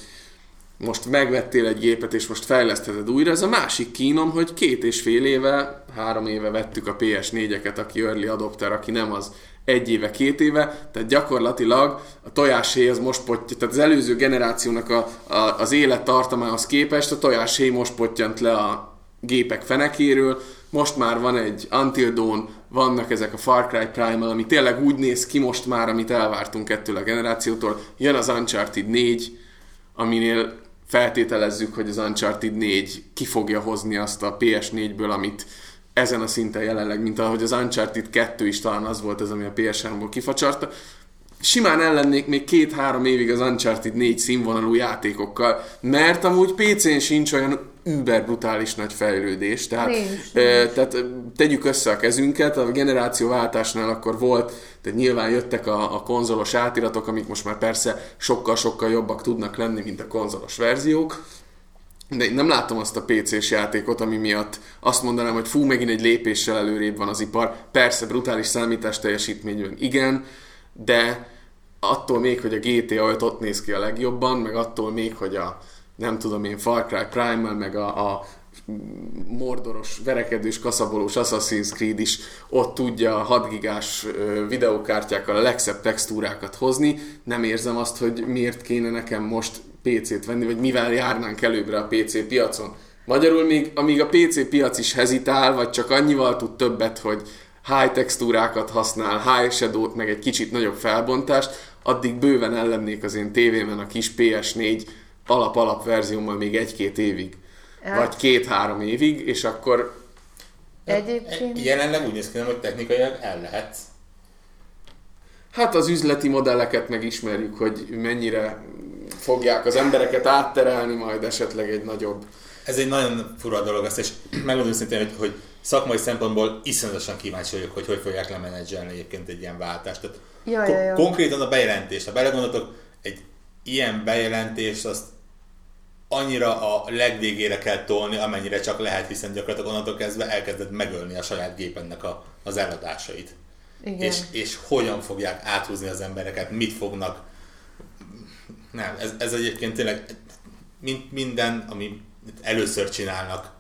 most megvettél egy gépet, és most fejlesztheted újra. Ez a másik kínom, hogy két és fél éve, három éve vettük a PS4-eket, aki early adopter, aki nem az egy éve, két éve, tehát gyakorlatilag a tojáshéj az most pottyant, tehát az előző generációnak a, a, az élettartamához képest a tojáshéj most pottyant le a gépek fenekéről, most már van egy Until Dawn, vannak ezek a Far Cry Primal, ami tényleg úgy néz ki most már, amit elvártunk ettől a generációtól. Jön az Uncharted 4, aminél feltételezzük, hogy az Uncharted 4 ki fogja hozni azt a PS4-ből, amit ezen a szinten jelenleg, mint ahogy az Uncharted 2 is talán az volt ez, ami a PS3-ból kifacsarta. Simán ellennék még két-három évig az Uncharted 4 színvonalú játékokkal, mert amúgy PC-n sincs olyan über brutális nagy fejlődés. Tehát, nincs, nincs. tehát tegyük össze a kezünket, a generációváltásnál akkor volt, tehát nyilván jöttek a, a konzolos átiratok, amik most már persze sokkal-sokkal jobbak tudnak lenni, mint a konzolos verziók, de én nem látom azt a PC-s játékot, ami miatt azt mondanám, hogy fú, megint egy lépéssel előrébb van az ipar. Persze, brutális számítás teljesítményben igen, de attól még, hogy a GTA 5 ott néz ki a legjobban, meg attól még, hogy a nem tudom én, Far Cry Primal, meg a, a mordoros, verekedős, kaszabolós Assassin's Creed is ott tudja a 6 gigás videókártyákkal a legszebb textúrákat hozni. Nem érzem azt, hogy miért kéne nekem most PC-t venni, vagy mivel járnánk előbbre a PC piacon. Magyarul még, amíg a PC piac is hezitál, vagy csak annyival tud többet, hogy high textúrákat használ, high shadow-t, meg egy kicsit nagyobb felbontást, addig bőven ellennék az én tévémen a kis PS4 alap-alap verziómmal még egy-két évig. Hát. Vagy két-három évig, és akkor... Egyébként... Jelenleg úgy néz ki, hogy technikailag el lehet. Hát az üzleti modelleket megismerjük, hogy mennyire fogják az embereket átterelni majd esetleg egy nagyobb... Ez egy nagyon fura dolog, azt és megmondom őszintén, hogy, hogy szakmai szempontból iszonyatosan kíváncsi vagyok, hogy hogy fogják lemenedzselni egyébként egy ilyen váltást. Tehát ja, ja, ja. Konkrétan a bejelentés, ha belegondoltok, egy ilyen bejelentést azt annyira a legvégére kell tolni, amennyire csak lehet, hiszen gyakorlatilag onnantól kezdve elkezded megölni a saját gépednek a, az eladásait. Igen. És, és hogyan fogják áthúzni az embereket, mit fognak. Nem, ez, ez egyébként tényleg mint minden, ami először csinálnak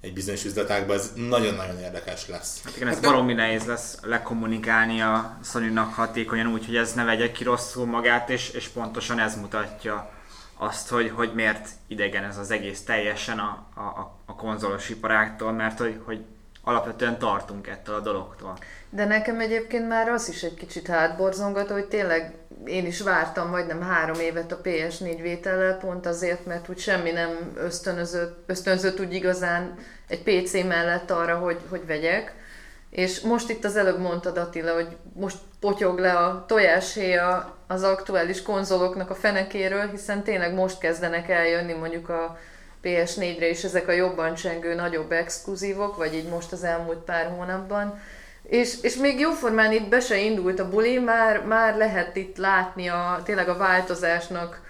egy bizonyos üzletágban, ez nagyon-nagyon érdekes lesz. Hát igen, ez hát baromi nehéz lesz lekommunikálni a sony hatékonyan úgy, hogy ez ne vegye ki rosszul magát, és, és pontosan ez mutatja azt, hogy, hogy miért idegen ez az egész teljesen a, a, a konzolos iparáktól, mert hogy, hogy alapvetően tartunk ettől a dologtól. De nekem egyébként már az is egy kicsit hátborzongató, hogy tényleg én is vártam majdnem három évet a PS4 vétellel, pont azért, mert úgy semmi nem ösztönözött, ösztönzött úgy igazán egy PC mellett arra, hogy, hogy vegyek. És most itt az előbb mondtad Attila, hogy most potyog le a tojáshéja az aktuális konzoloknak a fenekéről, hiszen tényleg most kezdenek eljönni mondjuk a PS4-re is ezek a jobban csengő, nagyobb exkluzívok, vagy így most az elmúlt pár hónapban. És, és még jóformán itt be se indult a buli, már, már lehet itt látni a, tényleg a változásnak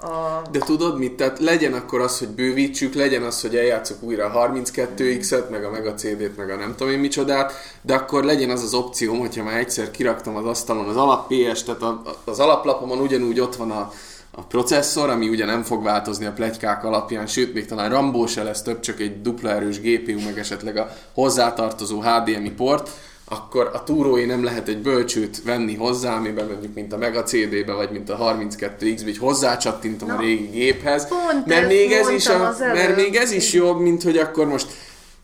a... De tudod mit? Tehát legyen akkor az, hogy bővítsük, legyen az, hogy eljátszuk újra a 32X-et, meg a Mega CD-t, meg a nem tudom én micsodát, de akkor legyen az az opció, hogyha már egyszer kiraktam az asztalon az alap PS, tehát a, az alaplapomon ugyanúgy ott van a, a processzor, ami ugye nem fog változni a plegykák alapján, sőt, még talán Rambó se lesz több, csak egy dupla erős GPU, meg esetleg a hozzátartozó HDMI port, akkor a túrói nem lehet egy bölcsőt venni hozzá, amiben mondjuk mint a Mega CD-be, vagy mint a 32X-be, hogy hozzácsattintom a régi géphez. Pont mert még ez is a, mert még ez is jobb, mint hogy akkor most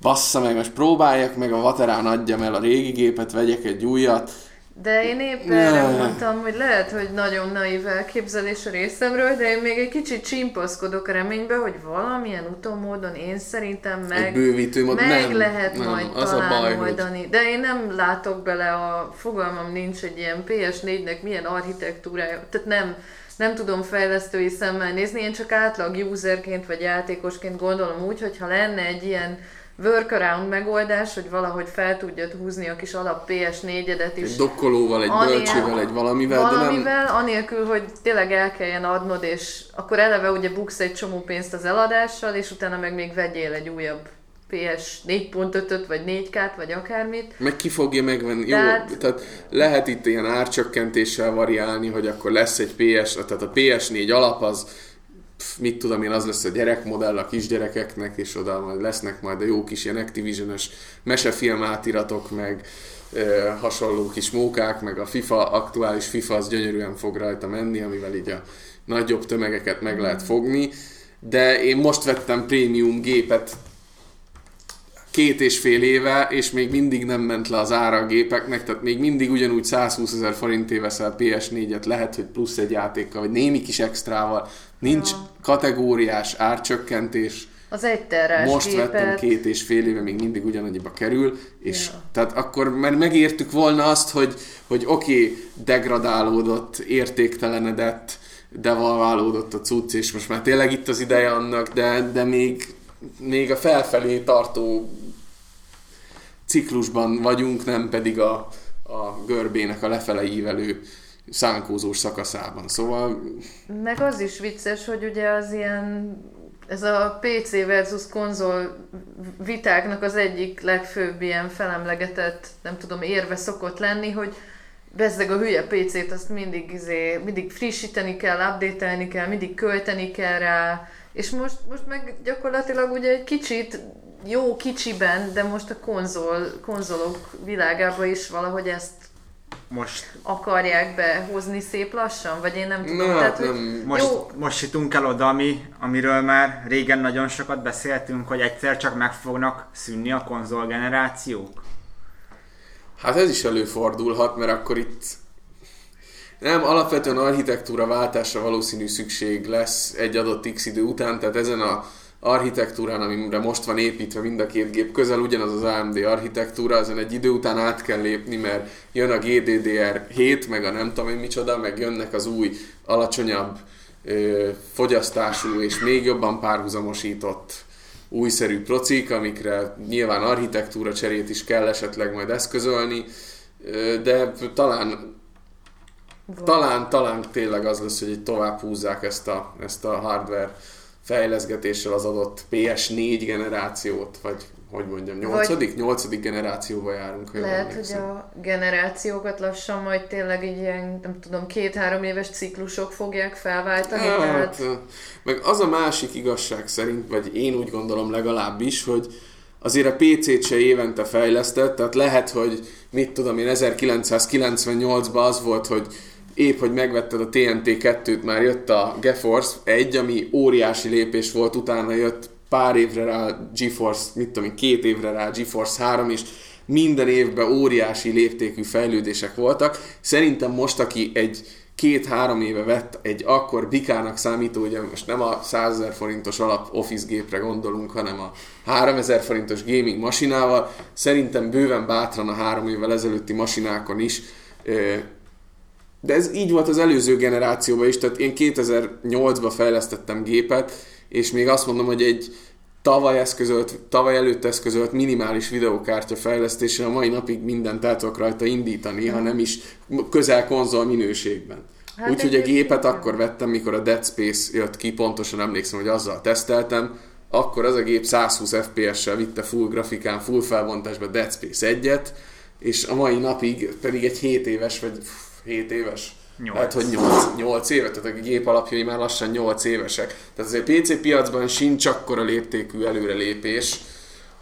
bassza meg, most próbáljak meg, a Vaterán adjam el a régi gépet, vegyek egy újat, De én épp erre mondtam, hogy lehet, hogy nagyon naív elképzelés a részemről, de én még egy kicsit csimpaszkodok a reménybe, hogy valamilyen utómódon én szerintem meg, Egy bővítő meg nem, lehet nem, majd az a talán baj, oldani. hogy- De én nem látok bele a fogalmam nincs egy ilyen PS4-nek milyen architektúrája, tehát nem, nem tudom fejlesztői szemmel nézni, én csak átlag userként vagy játékosként gondolom úgy, hogy ha lenne egy ilyen workaround megoldás, hogy valahogy fel tudjad húzni a kis alap PS4-edet is. Egy dokkolóval, egy Anél- bölcsével, egy valamivel, de nem... Valamivel, anélkül, hogy tényleg el kelljen adnod, és akkor eleve ugye buksz egy csomó pénzt az eladással, és utána meg még vegyél egy újabb PS 4.5-öt, vagy 4K-t, vagy akármit. Meg ki fogja megvenni? Tehát- Jó, tehát lehet itt ilyen árcsökkentéssel variálni, hogy akkor lesz egy PS, tehát a PS4 alap az mit tudom én, az lesz a gyerekmodell a kisgyerekeknek, és oda majd lesznek majd a jó kis ilyen Activision-ös mesefilm átiratok, meg ö, hasonló kis mókák, meg a FIFA, aktuális FIFA az gyönyörűen fog rajta menni, amivel így a nagyobb tömegeket meg lehet fogni. De én most vettem prémium gépet két és fél éve, és még mindig nem ment le az ára a gépeknek, tehát még mindig ugyanúgy 120 ezer forintért veszel PS4-et, lehet, hogy plusz egy játékkal, vagy némi kis extrával. Nincs Ja. kategóriás árcsökkentés. Az egy terrás Most gépet. vettem két és fél éve, még mindig ugyanannyiba kerül, és Ja. tehát akkor már megértük volna azt, hogy, hogy oké, okay, degradálódott, értéktelenedett, devalválódott a cucc, és most már tényleg itt az ideje annak, de, de még, még a felfelé tartó ciklusban vagyunk, nem pedig a, a görbének a lefele ívelő szánkózós szakaszában. Szóval Meg az is vicces, hogy ugye az ilyen, ez a PC versus konzol vitáknak az egyik legfőbb ilyen felemlegetett, nem tudom, érve szokott lenni, hogy bezzeg a hülye PC-t, azt mindig, izé, mindig frissíteni kell, update kell, mindig költeni kell rá, és most, most meg gyakorlatilag ugye egy kicsit jó kicsiben, de most a konzol, konzolok világába is valahogy ezt Most, akarják behozni szép lassan, vagy én nem tudom. Na, Tehát, nem. hogy most, Jó. most jutunk el oda, ami, amiről már régen nagyon sokat beszéltünk, hogy egyszer csak meg fognak szűnni a konzolgenerációk. Hát ez is előfordulhat, mert akkor itt nem, alapvetően architektúra váltásra valószínű szükség lesz egy adott x idő után, tehát ezen a architektúrán, amire most van építve mind a két gép közel, ugyanaz az AMD architektúra, ezen egy idő után át kell lépni, mert jön a GDDR7, meg a nem tudom én micsoda, meg jönnek az új, alacsonyabb ö, fogyasztású és még jobban párhuzamosított újszerű procik, amikre nyilván architektúra cserét is kell esetleg majd eszközölni, ö, de talán talán, talán tényleg az lesz, hogy tovább húzzák ezt a, ezt a hardware fejleszgetéssel az adott PS4 generációt, vagy hogy mondjam, nyolcadik? Nyolcadik generációba járunk, ha Lehet, hogy a generációkat lassan majd tényleg így ilyen, nem tudom, két-három éves ciklusok fogják felváltani. Hát, tehát meg az a másik igazság szerint, vagy én úgy gondolom legalábbis, hogy azért a PC-t se évente fejlesztett, tehát lehet, hogy mit tudom én, 1998-ban az volt, hogy épp, hogy megvetted a TNT-2-t, már jött a GeForce 1, ami óriási lépés volt, utána jött pár évre rá GeForce, mit tudom én, két évre rá GeForce 3, és minden évben óriási léptékű fejlődések voltak. Szerintem most, aki egy két-három éve vett egy akkor bikának számító, ugye most nem a 100 000 forintos alap office gépre gondolunk, hanem a 3000 forintos gaming masinával, szerintem bőven bátran a három évvel ezelőtti masinákon is de ez így volt az előző generációban is, tehát én 2008-ban fejlesztettem gépet, és még azt mondom, hogy egy tavaly, eszközölt, tavaly előtt eszközölt minimális videókártya fejlesztésre a mai napig mindent el tudok rajta indítani, ha nem is közel konzol minőségben. Hát Úgyhogy a gépet akkor vettem, mikor a Dead Space jött ki, pontosan emlékszem, hogy azzal teszteltem, akkor az a gép 120 FPS-sel vitte full grafikán, full felbontásba Dead Space 1-et, és a mai napig pedig egy 7 éves, vagy 7 éves, Nyolc. lehet, hogy 8, 8 éve, tehát a gép alapjai már lassan 8 évesek. Tehát azért a PC piacban sincs akkora léptékű előrelépés,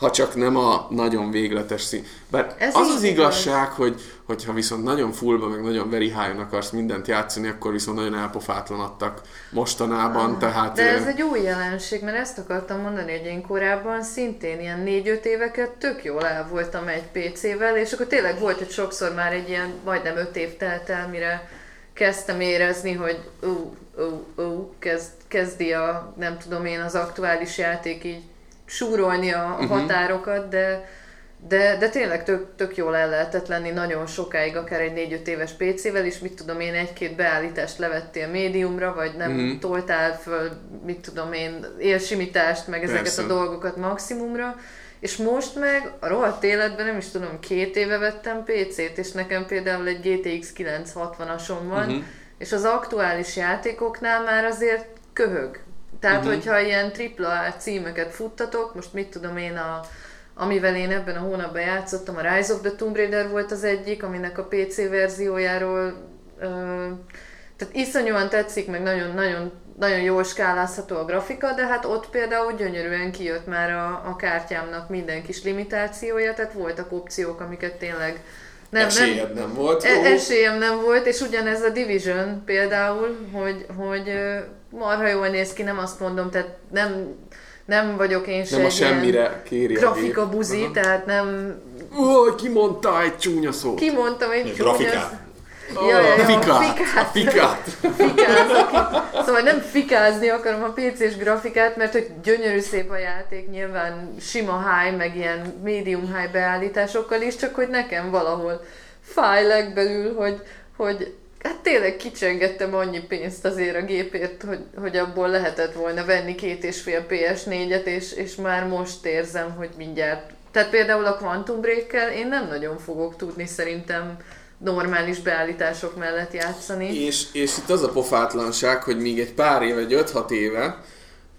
ha csak nem a nagyon végletes szín. Bár Ez az az igaz. igazság, hogy hogyha viszont nagyon fullba, meg nagyon very high akarsz mindent játszani, akkor viszont nagyon elpofátlanadtak mostanában, tehát... De ez egy új jelenség, mert ezt akartam mondani, hogy én korábban szintén ilyen 4-5 éveket tök jól el voltam egy PC-vel, és akkor tényleg volt, hogy sokszor már egy ilyen majdnem 5 év telt el, mire kezdtem érezni, hogy ú, ú, ú, kezd, kezdi a, nem tudom én, az aktuális játék így súrolni a uh-huh. határokat, de de, de tényleg tök, tök jól el lehetett lenni nagyon sokáig, akár egy 4-5 éves PC-vel is, mit tudom én, egy-két beállítást levettél médiumra, vagy nem mm. toltál föl, mit tudom én, élsimítást, meg ezeket Persze. a dolgokat maximumra, és most meg a rohadt életben nem is tudom, két éve vettem PC-t, és nekem például egy GTX 960-asom van, Mhm. uh-huh. és az aktuális játékoknál már azért köhög. Tehát, uh-huh. hogyha ilyen AAA címeket futtatok, most mit tudom én, a, amivel én ebben a hónapban játszottam, a Rise of the Tomb Raider volt az egyik, aminek a PC verziójáról ö, tehát iszonyúan tetszik, meg nagyon, nagyon, nagyon jól skálázható a grafika, de hát ott például gyönyörűen kijött már a, a kártyámnak minden kis limitációja, tehát voltak opciók, amiket tényleg nem, nem, esélyed nem volt. E- esélyem nem volt, és ugyanez a Division például, hogy, hogy marha jól néz ki, nem azt mondom, tehát nem, nem vagyok én se nem a semmire kéri grafika buzi, tehát nem Ó, kimondta egy csúnya szót. kimondtam egy csúnya... grafikát? Ja, ja, ja, fikát. fikát. fikát. fikázok. Szóval nem fikázni akarom a PC-s grafikát, mert hogy gyönyörű szép a játék, nyilván sima high, meg ilyen medium high beállításokkal is, csak hogy nekem valahol fáj legbelül, hogy, hogy hát tényleg kicsengettem annyi pénzt azért a gépért, hogy, hogy abból lehetett volna venni két és fél PS4-et, és, és már most érzem, hogy mindjárt. Tehát például a Quantum break én nem nagyon fogok tudni szerintem normális beállítások mellett játszani. És, és itt az a pofátlanság, hogy még egy pár éve, egy 5-6 éve,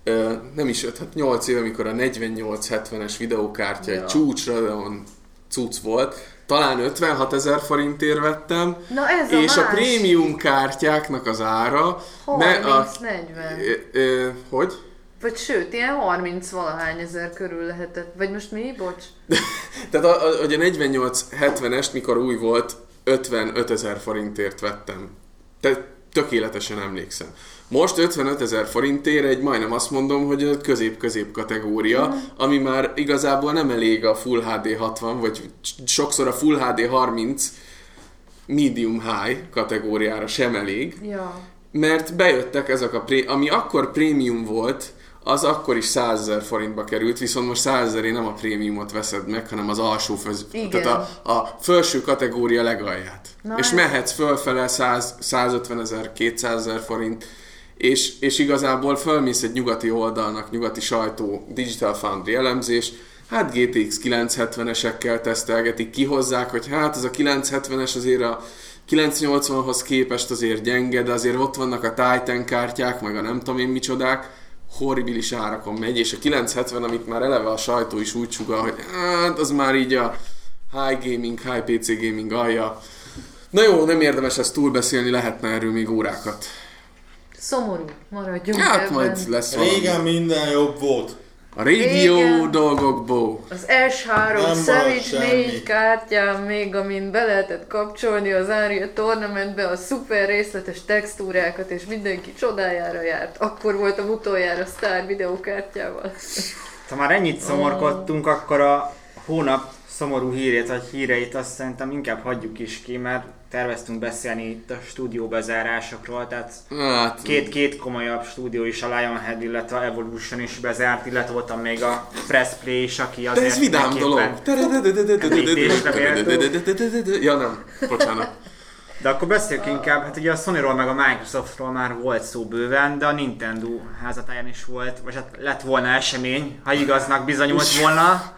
ö, nem is 5-8 éve, amikor a 4870-es videókártya Ja. egy csúcs Radeon cucc volt, talán 56 ezer forintért vettem, Na ez a és a másik. prémium kártyáknak az ára... me- a, 30-40. ö, ö, hogy? Vagy sőt, ilyen 30 valahány ezer körül lehetett. Vagy most mi? Bocs. Tehát a, a, a 4870-est, mikor új volt, 55 ezer forintért vettem. Tehát tökéletesen emlékszem. Most 55 ezer forintért egy majdnem azt mondom, hogy a közép-közép kategória, Mhm. ami már igazából nem elég a Full HD 60, vagy sokszor a Full HD 30 medium high kategóriára sem elég, Ja. mert bejöttek ezek a, pré- ami akkor prémium volt, az akkor is 100 ezer forintba került, viszont most 100 ezeré nem a prémiumot veszed meg, hanem az alsó, föz- Igen. tehát a, a felső kategória legalját. Na és ez- mehetsz fölfele 100, 150 ezer, 200 ezer forint, és, és igazából fölmész egy nyugati oldalnak, nyugati sajtó, Digital Foundry elemzés, hát GTX 970-esekkel tesztelgetik, kihozzák, hogy hát ez a 970-es azért a 980-hoz képest azért gyenge, de azért ott vannak a Titan kártyák, meg a nem tudom én micsodák, horribilis árakon megy, és a 970, amit már eleve a sajtó is úgy sugal, hogy hát az már így a high gaming, high PC gaming alja. Na jó, nem érdemes ezt túlbeszélni, lehetne erről még órákat. Szomorú. Maradjunk Hát ebben. majd lesz valami. Régen minden jobb volt. A régió Régen. dolgokból. Az S3 Nem Savage van semmi. 4 kártyám még, amin be lehetett kapcsolni az Unreal Tournamentbe a szuper részletes textúrákat, és mindenki csodájára járt. Akkor voltam utoljára sztár videókártyával. Ha már ennyit szomorkodtunk, akkor a hónap szomorú hírét vagy híreit azt szerintem inkább hagyjuk is ki, mert terveztünk beszélni itt a stúdió bezárásokról, tehát Hát, két-két komolyabb stúdió is, a Lionhead, illetve a Evolution is bezárt, illetve voltam még a Press Play is, aki de azért ez vidám dolog. Ja nem, bocsánat. De akkor beszéljünk inkább, hát ugye a Sony-ról meg a Microsoftról már volt szó bőven, de a Nintendo házatáján is volt, vagy hát lett volna esemény, ha igaznak bizonyult volna,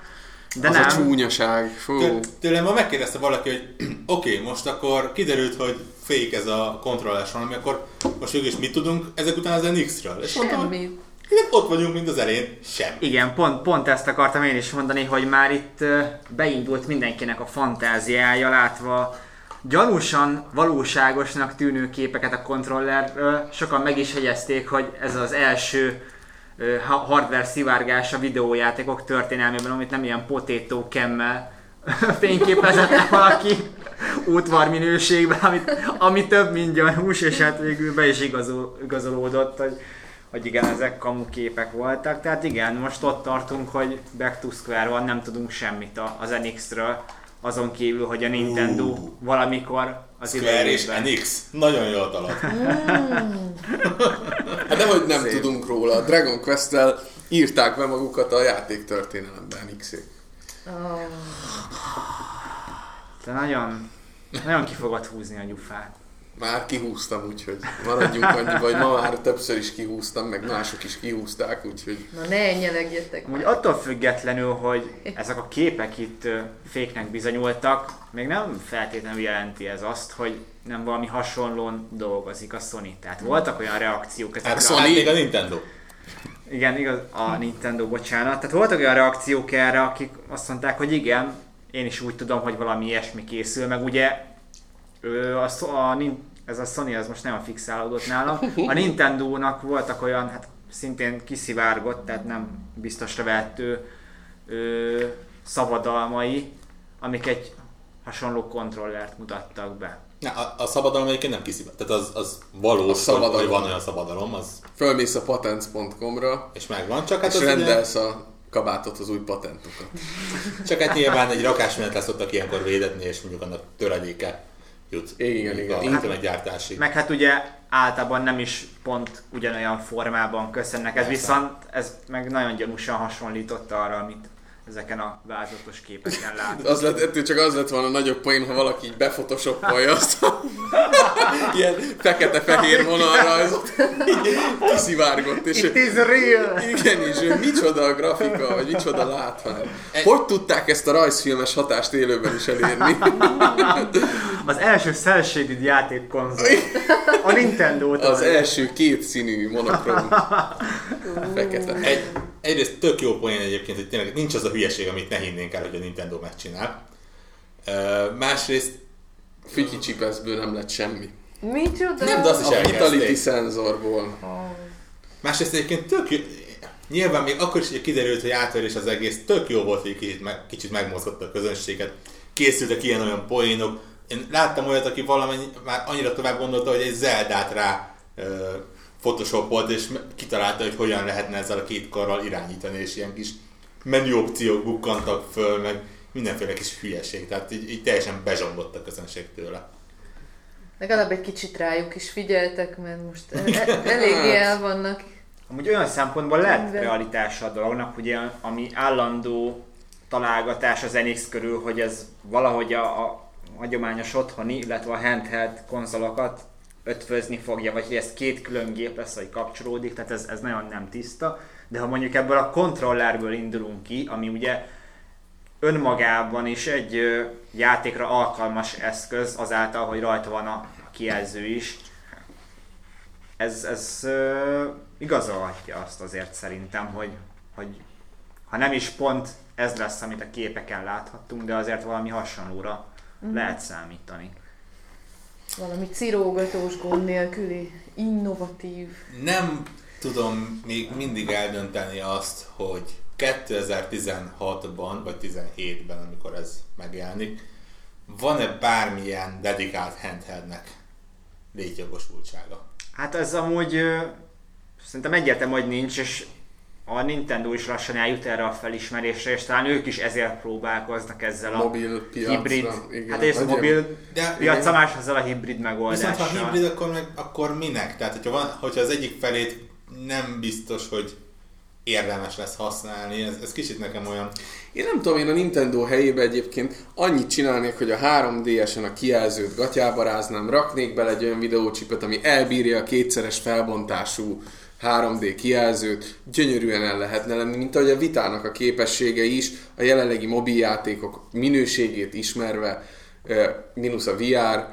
de Az nem. a csúnyaság. Fú. Tő- Tőlem ma megkérdezte valaki, hogy oké, okay, most akkor kiderült, hogy fék ez a kontrollás valami, akkor most végül is mit tudunk ezek után az NX-ről? És mondtam, hogy Semmi. hát ott vagyunk, mint az elején, semmi. Igen, pont, pont ezt akartam én is mondani, hogy már itt beindult mindenkinek a fantáziája, látva gyanúsan valóságosnak tűnő képeket a kontrollerről. Sokan meg is hegyezték, hogy ez az első hardware szivárgás a videójátékok történelmében, amit nem ilyen potato kemmel fényképezett valaki útvar minőségben, amit, ami több, mint gyanús, és hát végül be is igazol, igazolódott, hogy, hogy igen, ezek kamu képek voltak. Tehát igen, most ott tartunk, hogy Back to Square van, nem tudunk semmit az NX-ről, azon kívül, hogy a Nintendo valamikor az Square és. NX. Nagyon jól talált. Hát de hogy nem Szép. tudunk róla. Dragon Quest-tel írták be magukat a játék történelemben x Oh. De nagyon, nagyon ki fogod húzni a gyufát. Már kihúztam, úgyhogy maradjunk annyi, vagy ma már többször is kihúztam, meg mások is kihúzták, úgyhogy Na ne nyelegjetek Úgy attól függetlenül, hogy ezek a képek itt féknek bizonyultak, még nem feltétlenül jelenti ez azt, hogy nem valami hasonlón dolgozik a Sony. Tehát voltak olyan reakciók ezekre. Hát a- Sony- Sony... még a Nintendo. Igen, igaz, a Nintendo, bocsánat. Tehát voltak olyan reakciók erre, akik azt mondták, hogy igen, én is úgy tudom, hogy valami ilyesmi készül, meg ugye ö, a, a, Nin- ez a Sony az most nem fixálódott nálam. A Nintendo-nak voltak olyan, hát szintén kiszivárgott, tehát nem biztosra vehető ö, szabadalmai, amik egy hasonló kontrollert mutattak be. Na, a, a szabadalom egyébként nem kiszivár. Tehát az, az valós, A szabadalom. hogy van olyan szabadalom, az, fölmész a patents.com-ra, és megvan, csak hát, és az ugye, rendelsz a kabátot az új patentokat. csak hát nyilván egy rakásmenet szoktak ilyenkor védetni, és mondjuk annak töredéke jut. Igen, igen. A Hát- internetgyártási. Meg hát ugye általában nem is pont ugyanolyan formában köszönnek, ez Persze. viszont ez meg nagyon gyanúsan hasonlított arra, amit ezeken a vázatos képeken látunk. Az lett, ettől csak az lett volna a nagyobb poén, ha valaki így befotoshopolja azt a ilyen fekete-fehér vonalrajzot, kiszivárgott, és It is real! igen, és micsoda a grafika, vagy micsoda látvány. Hogy tudták ezt a rajzfilmes hatást élőben is elérni? Az első shaded játékkonzol. A Nintendo-tól. Az első két színű monokrom fekete. Egy, egyrészt tök jó poén egyébként, hogy tényleg nincs az a hülyeség, amit ne hinnénk el, hogy a Nintendo megcsinál. Másrészt Fütyi csipeszből nem lett semmi. Micsoda? Nem, de azt is A vitality szenzorból. Másrészt egyébként tök jó, nyilván még akkor is hogy kiderült, hogy átverés az egész, tök jó volt, hogy kicsit, meg, kicsit megmozgatta a közönséget. Készültek ilyen-olyan poénok. Én láttam olyat, aki valamennyi, már annyira tovább gondolta, hogy egy Zeldát rá ö, photoshopolt, és kitalálta, hogy hogyan lehetne ezzel a két karral irányítani, és ilyen kis menü opciók bukkantak föl, meg mindenféle kis hülyeség. Tehát így, így teljesen bezsongott a közönség tőle. Legalább egy kicsit rájuk is figyeltek, mert most e- e- eléggé el vannak. Amúgy olyan szempontból lehet Minden. realitása a dolognak, ugye, ami állandó találgatás az NX körül, hogy ez valahogy a, a hagyományos otthoni, illetve a handheld konzolokat ötvözni fogja, vagy hogy ez két külön gép lesz, vagy kapcsolódik, tehát ez, ez nagyon nem tiszta. De ha mondjuk ebből a kontrollerből indulunk ki, ami ugye önmagában is egy ö, játékra alkalmas eszköz, azáltal, hogy rajta van a, a kijelző is, ez, ez ö, igazolhatja azt azért szerintem, hogy, hogy ha nem is pont ez lesz, amit a képeken láthattunk, de azért valami hasonlóra Mhm. lehet számítani. Valami cirógatós gond nélküli, innovatív. Nem tudom még mindig eldönteni azt, hogy 2016-ban vagy 17-ben, amikor ez megjelenik, van-e bármilyen dedikált handheldnek létjogosultsága? Hát ez amúgy ö, szerintem egyértelmű, hogy nincs, és a Nintendo is lassan eljut erre a felismerésre, és talán ők is ezért próbálkoznak ezzel a Mobil piacra, hibrid, igen. hát és a Vagy mobil De piacra más ezzel a hibrid viszont megoldással. ha hibrid, akkor, meg, akkor minek? Tehát, hogyha, van, hogyha az egyik felét nem biztos, hogy érdemes lesz használni, ez, ez kicsit nekem olyan... Én nem tudom, én a Nintendo helyébe egyébként annyit csinálnék, hogy a 3DS-en a kijelzőt gatyába ráznám, raknék bele egy olyan videócsipet, ami elbírja a kétszeres felbontású 3D kijelzőt, gyönyörűen el lehetne lenni, mint ahogy a Vitának a képessége is, a jelenlegi mobiljátékok minőségét ismerve, mínusz a VR,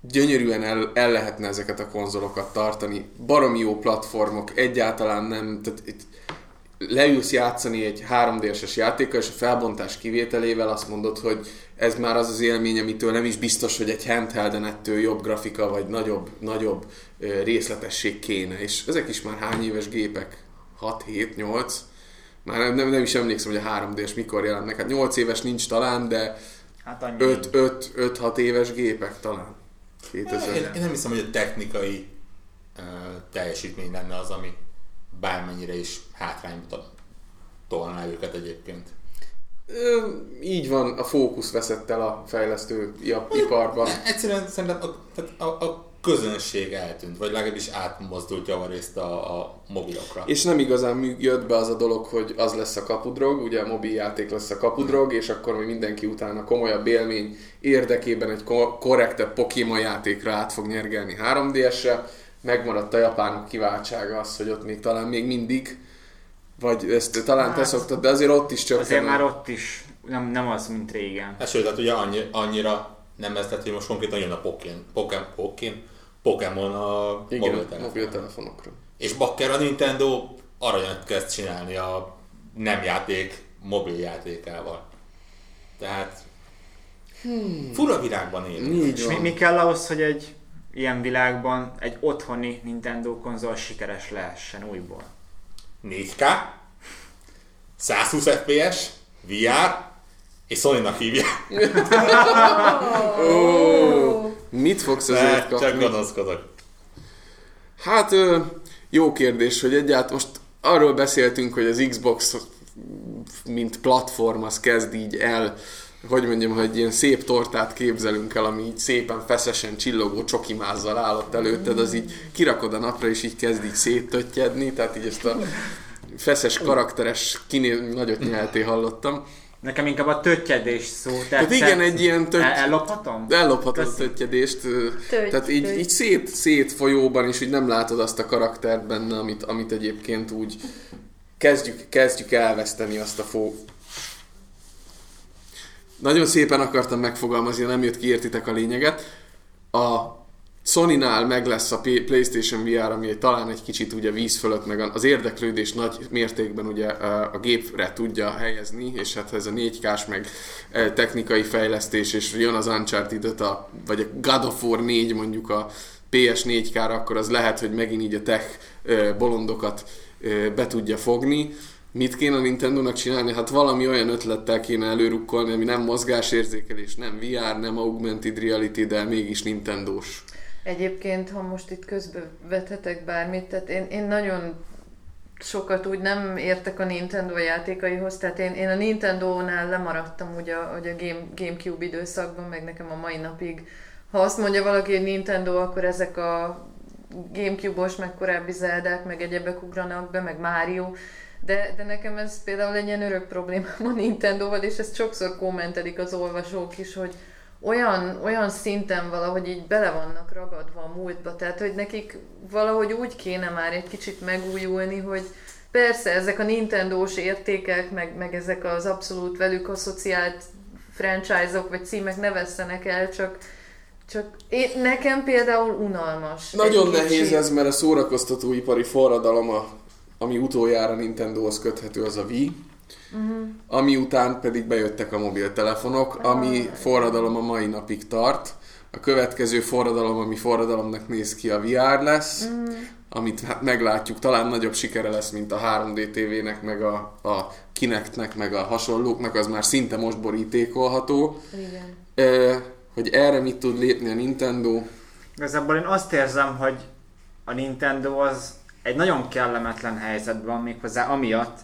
gyönyörűen el, el lehetne ezeket a konzolokat tartani. Baromi jó platformok, egyáltalán nem, tehát itt leülsz játszani egy 3D-es játékkal, és a felbontás kivételével azt mondod, hogy ez már az az élmény, amitől nem is biztos, hogy egy handhelden ettől jobb grafika, vagy nagyobb, nagyobb részletesség kéne. És ezek is már hány éves gépek? 6-7-8, már nem, nem, nem is emlékszem, hogy a 3D-s mikor jelent meg. Hát 8 éves nincs talán, de Hát annyi. 5-6 éves gépek talán. 2000 Én, én nem hiszem, hogy a technikai uh, teljesítmény lenne az, ami bármennyire is hátrányba tolná őket egyébként. Ö, így van, a fókusz veszett el a fejlesztő iparban. Ne, egyszerűen szerintem a, tehát a, a közönség eltűnt, vagy legalábbis átmozdult javarészt a, a mobilokra. És nem igazán jött be az a dolog, hogy az lesz a kapudrog, ugye a mobil játék lesz a kapudrog, és akkor még mindenki utána komolyabb élmény érdekében egy ko- korrektebb Pokémon játékra át fog nyergelni 3DS-re. Megmaradt a japánok kiváltsága az, hogy ott még talán még mindig, vagy ezt talán te Hát, szoktad, de azért ott is csökken. Azért már ott is nem, nem az, mint régen. Hát sőt, hát ugye annyi, annyira nem ez lett, hogy most konkrétan jön a Pokémon, Pokémon, Pokémon, Pokémon a Igen, mobiltelefonra. mobiltelefonokra. És bakker a Nintendo aranyat kezd csinálni a nem játék mobil játékával. Tehát hmm. fura világban élünk. Mi, mi kell ahhoz, hogy egy ilyen világban egy otthoni Nintendo konzol sikeres lehessen újból? 4K, 120 FPS, VR, és Sony-nak hívják. Mit fogsz azért Ne, csak kapni? gonoszkodok. Hát jó kérdés, hogy egyáltalán most arról beszéltünk, hogy az Xbox mint platform az kezd így el, hogy mondjam, hogy egy ilyen szép tortát képzelünk el, ami így szépen feszesen csillogó csokimázzal állott előtted, az így kirakod a napra, és így kezd így széttöttyedni, tehát így ezt a feszes, karakteres kiné nagyot nyelté hallottam. Nekem inkább a töttyedés szó. Tehát, Tehát igen, egy ilyen tötty... El, ellophatom? Ellophatod a töttyedést, ö, Tötty, tehát így, tötty. így szét, szét folyóban is, úgy nem látod azt a karaktert benne, amit, amit egyébként úgy kezdjük, kezdjük elveszteni azt a fó... Nagyon szépen akartam megfogalmazni, nem jött ki, értitek a lényeget. A Sony-nál meg lesz a PlayStation VR, ami talán egy kicsit ugye víz fölött, meg az érdeklődés nagy mértékben ugye a gépre tudja helyezni, és hát ez a 4K-s meg eh, technikai fejlesztés, és jön az Uncharted 5, a, vagy a God of War 4 mondjuk a PS4K-ra, akkor az lehet, hogy megint így a tech bolondokat be tudja fogni. Mit kéne a Nintendo-nak csinálni? Hát valami olyan ötlettel kéne előrukkolni, ami nem mozgásérzékelés, nem VR, nem augmented reality, de mégis Nintendo-s. Egyébként, ha most itt közbevethetek bármit, tehát én, én nagyon sokat úgy nem értek a Nintendo játékaihoz, tehát én, én a Nintendo-nál lemaradtam ugye a, ugye a Game, Gamecube időszakban, meg nekem a mai napig, ha azt mondja valaki, hogy Nintendo, akkor ezek a Gamecube-os, meg korábbi Zeldák, meg egyebek ugranak be, meg Mario, de, de nekem ez például egy ilyen örök problémám a Nintendo-val, és ezt sokszor kommentelik az olvasók is, hogy olyan, olyan szinten valahogy így bele vannak ragadva a múltba, tehát hogy nekik valahogy úgy kéne már egy kicsit megújulni, hogy persze ezek a Nintendo-s értékek, meg, meg ezek az abszolút velük asszociált franchise-ok vagy címek ne vesszenek el, csak, csak én, nekem például unalmas. Nagyon nehéz ez, mert a szórakoztatóipari forradalom, a, ami utoljára Nintendohoz köthető, az a Wii. Uh-huh. Ami után pedig bejöttek a mobiltelefonok, ami forradalom a mai napig tart. A következő forradalom, ami forradalomnak néz ki, a VR lesz, uh-huh. amit hát meglátjuk, talán nagyobb sikere lesz, mint a 3D TV-nek, meg a, a Kinectnek, meg a hasonlóknak, az már szinte most borítékolható. Igen. E, hogy erre mit tud lépni a Nintendo, Igazából én azt érzem, hogy a Nintendo az egy nagyon kellemetlen helyzetben van méghozzá amiatt,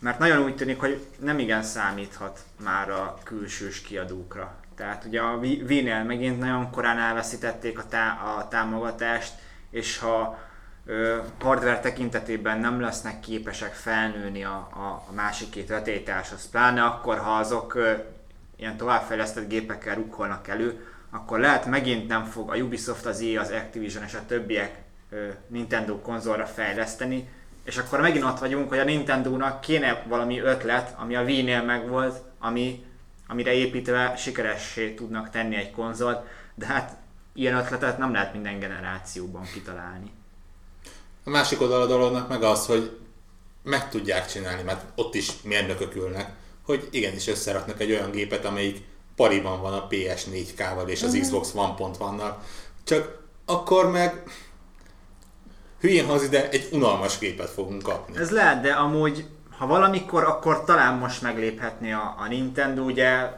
mert nagyon úgy tűnik, hogy nem igen számíthat már a külsős kiadókra. Tehát ugye a Wii-nél megint nagyon korán elveszítették a, tá- a támogatást, és ha ö, hardware tekintetében nem lesznek képesek felnőni a, a, a másik két vetélytárshoz, pláne akkor, ha azok ö, ilyen továbbfejlesztett gépekkel rukkolnak elő, akkor lehet megint nem fog a Ubisoft, az EA, az Activision és a többiek Nintendo konzolra fejleszteni, és akkor megint ott vagyunk, hogy a Nintendo-nak kéne valami ötlet, ami a Wii-nél megvolt, ami, amire építve sikeressé tudnak tenni egy konzolt, de hát ilyen ötletet nem lehet minden generációban kitalálni. A másik oldal a dolognak meg az, hogy meg tudják csinálni, mert ott is mérnökök ülnek, hogy igenis összeraknak egy olyan gépet, amelyik pariban van a PS4K-val és az Xbox One pont vannak. Csak akkor meg hülyén hangzik, de egy unalmas képet fogunk kapni. Ez lehet, de amúgy, ha valamikor, akkor talán most megléphetné a, a Nintendo, ugye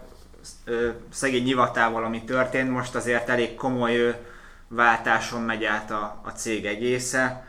szegény nyivatával, ami történt, most azért elég komoly ö, váltáson megy át a, a cég egésze.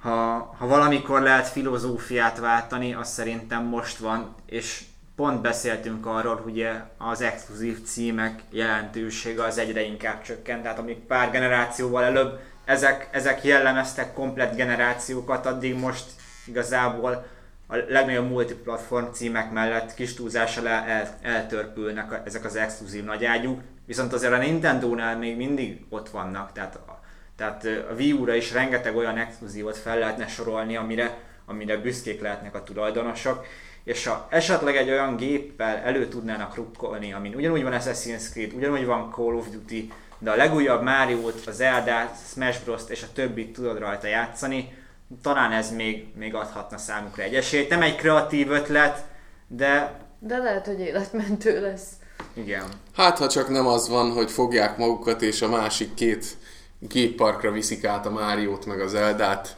Ha, ha valamikor lehet filozófiát váltani, az szerintem most van, és pont beszéltünk arról, hogy az exkluzív címek jelentősége az egyre inkább csökkent, tehát amíg pár generációval előbb ezek, ezek jellemeztek komplet generációkat, addig most igazából a legnagyobb multiplatform címek mellett kis túlzással el, el, eltörpülnek ezek az exkluzív nagyágyúk, viszont azért a Nintendo-nál még mindig ott vannak, tehát a, tehát a Wii U-ra is rengeteg olyan exkluzívot fel lehetne sorolni, amire, amire büszkék lehetnek a tulajdonosok, és ha esetleg egy olyan géppel elő tudnának rukkolni, amin ugyanúgy van Assassin's Creed, ugyanúgy van Call of Duty, de a legújabb Mario-t, az Zelda, Smash Bros-t és a többit tudod rajta játszani, talán ez még, még adhatna számukra egy esélyt. Nem egy kreatív ötlet, de... De lehet, hogy életmentő lesz. Igen. Hát, ha csak nem az van, hogy fogják magukat, és a másik két gépparkra viszik át a Máriót, meg az Eldát.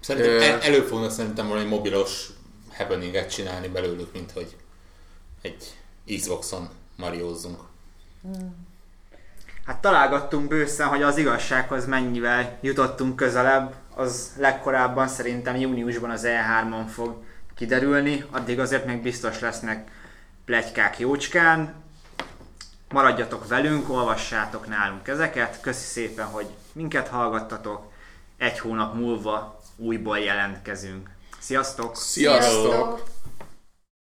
Szerintem el, elő fognak szerintem valami mobilos happeninget csinálni belőlük, mint hogy egy Xboxon mariózzunk. Hát találgattunk bőszen, hogy az igazsághoz mennyivel jutottunk közelebb. Az legkorábban szerintem júniusban az E3-on fog kiderülni, addig azért még biztos lesznek plegykák jócskán. Maradjatok velünk, olvassátok nálunk ezeket. Köszi szépen, hogy minket hallgattatok. Egy hónap múlva újból jelentkezünk. Sziasztok! Sziasztok! Sziasztok!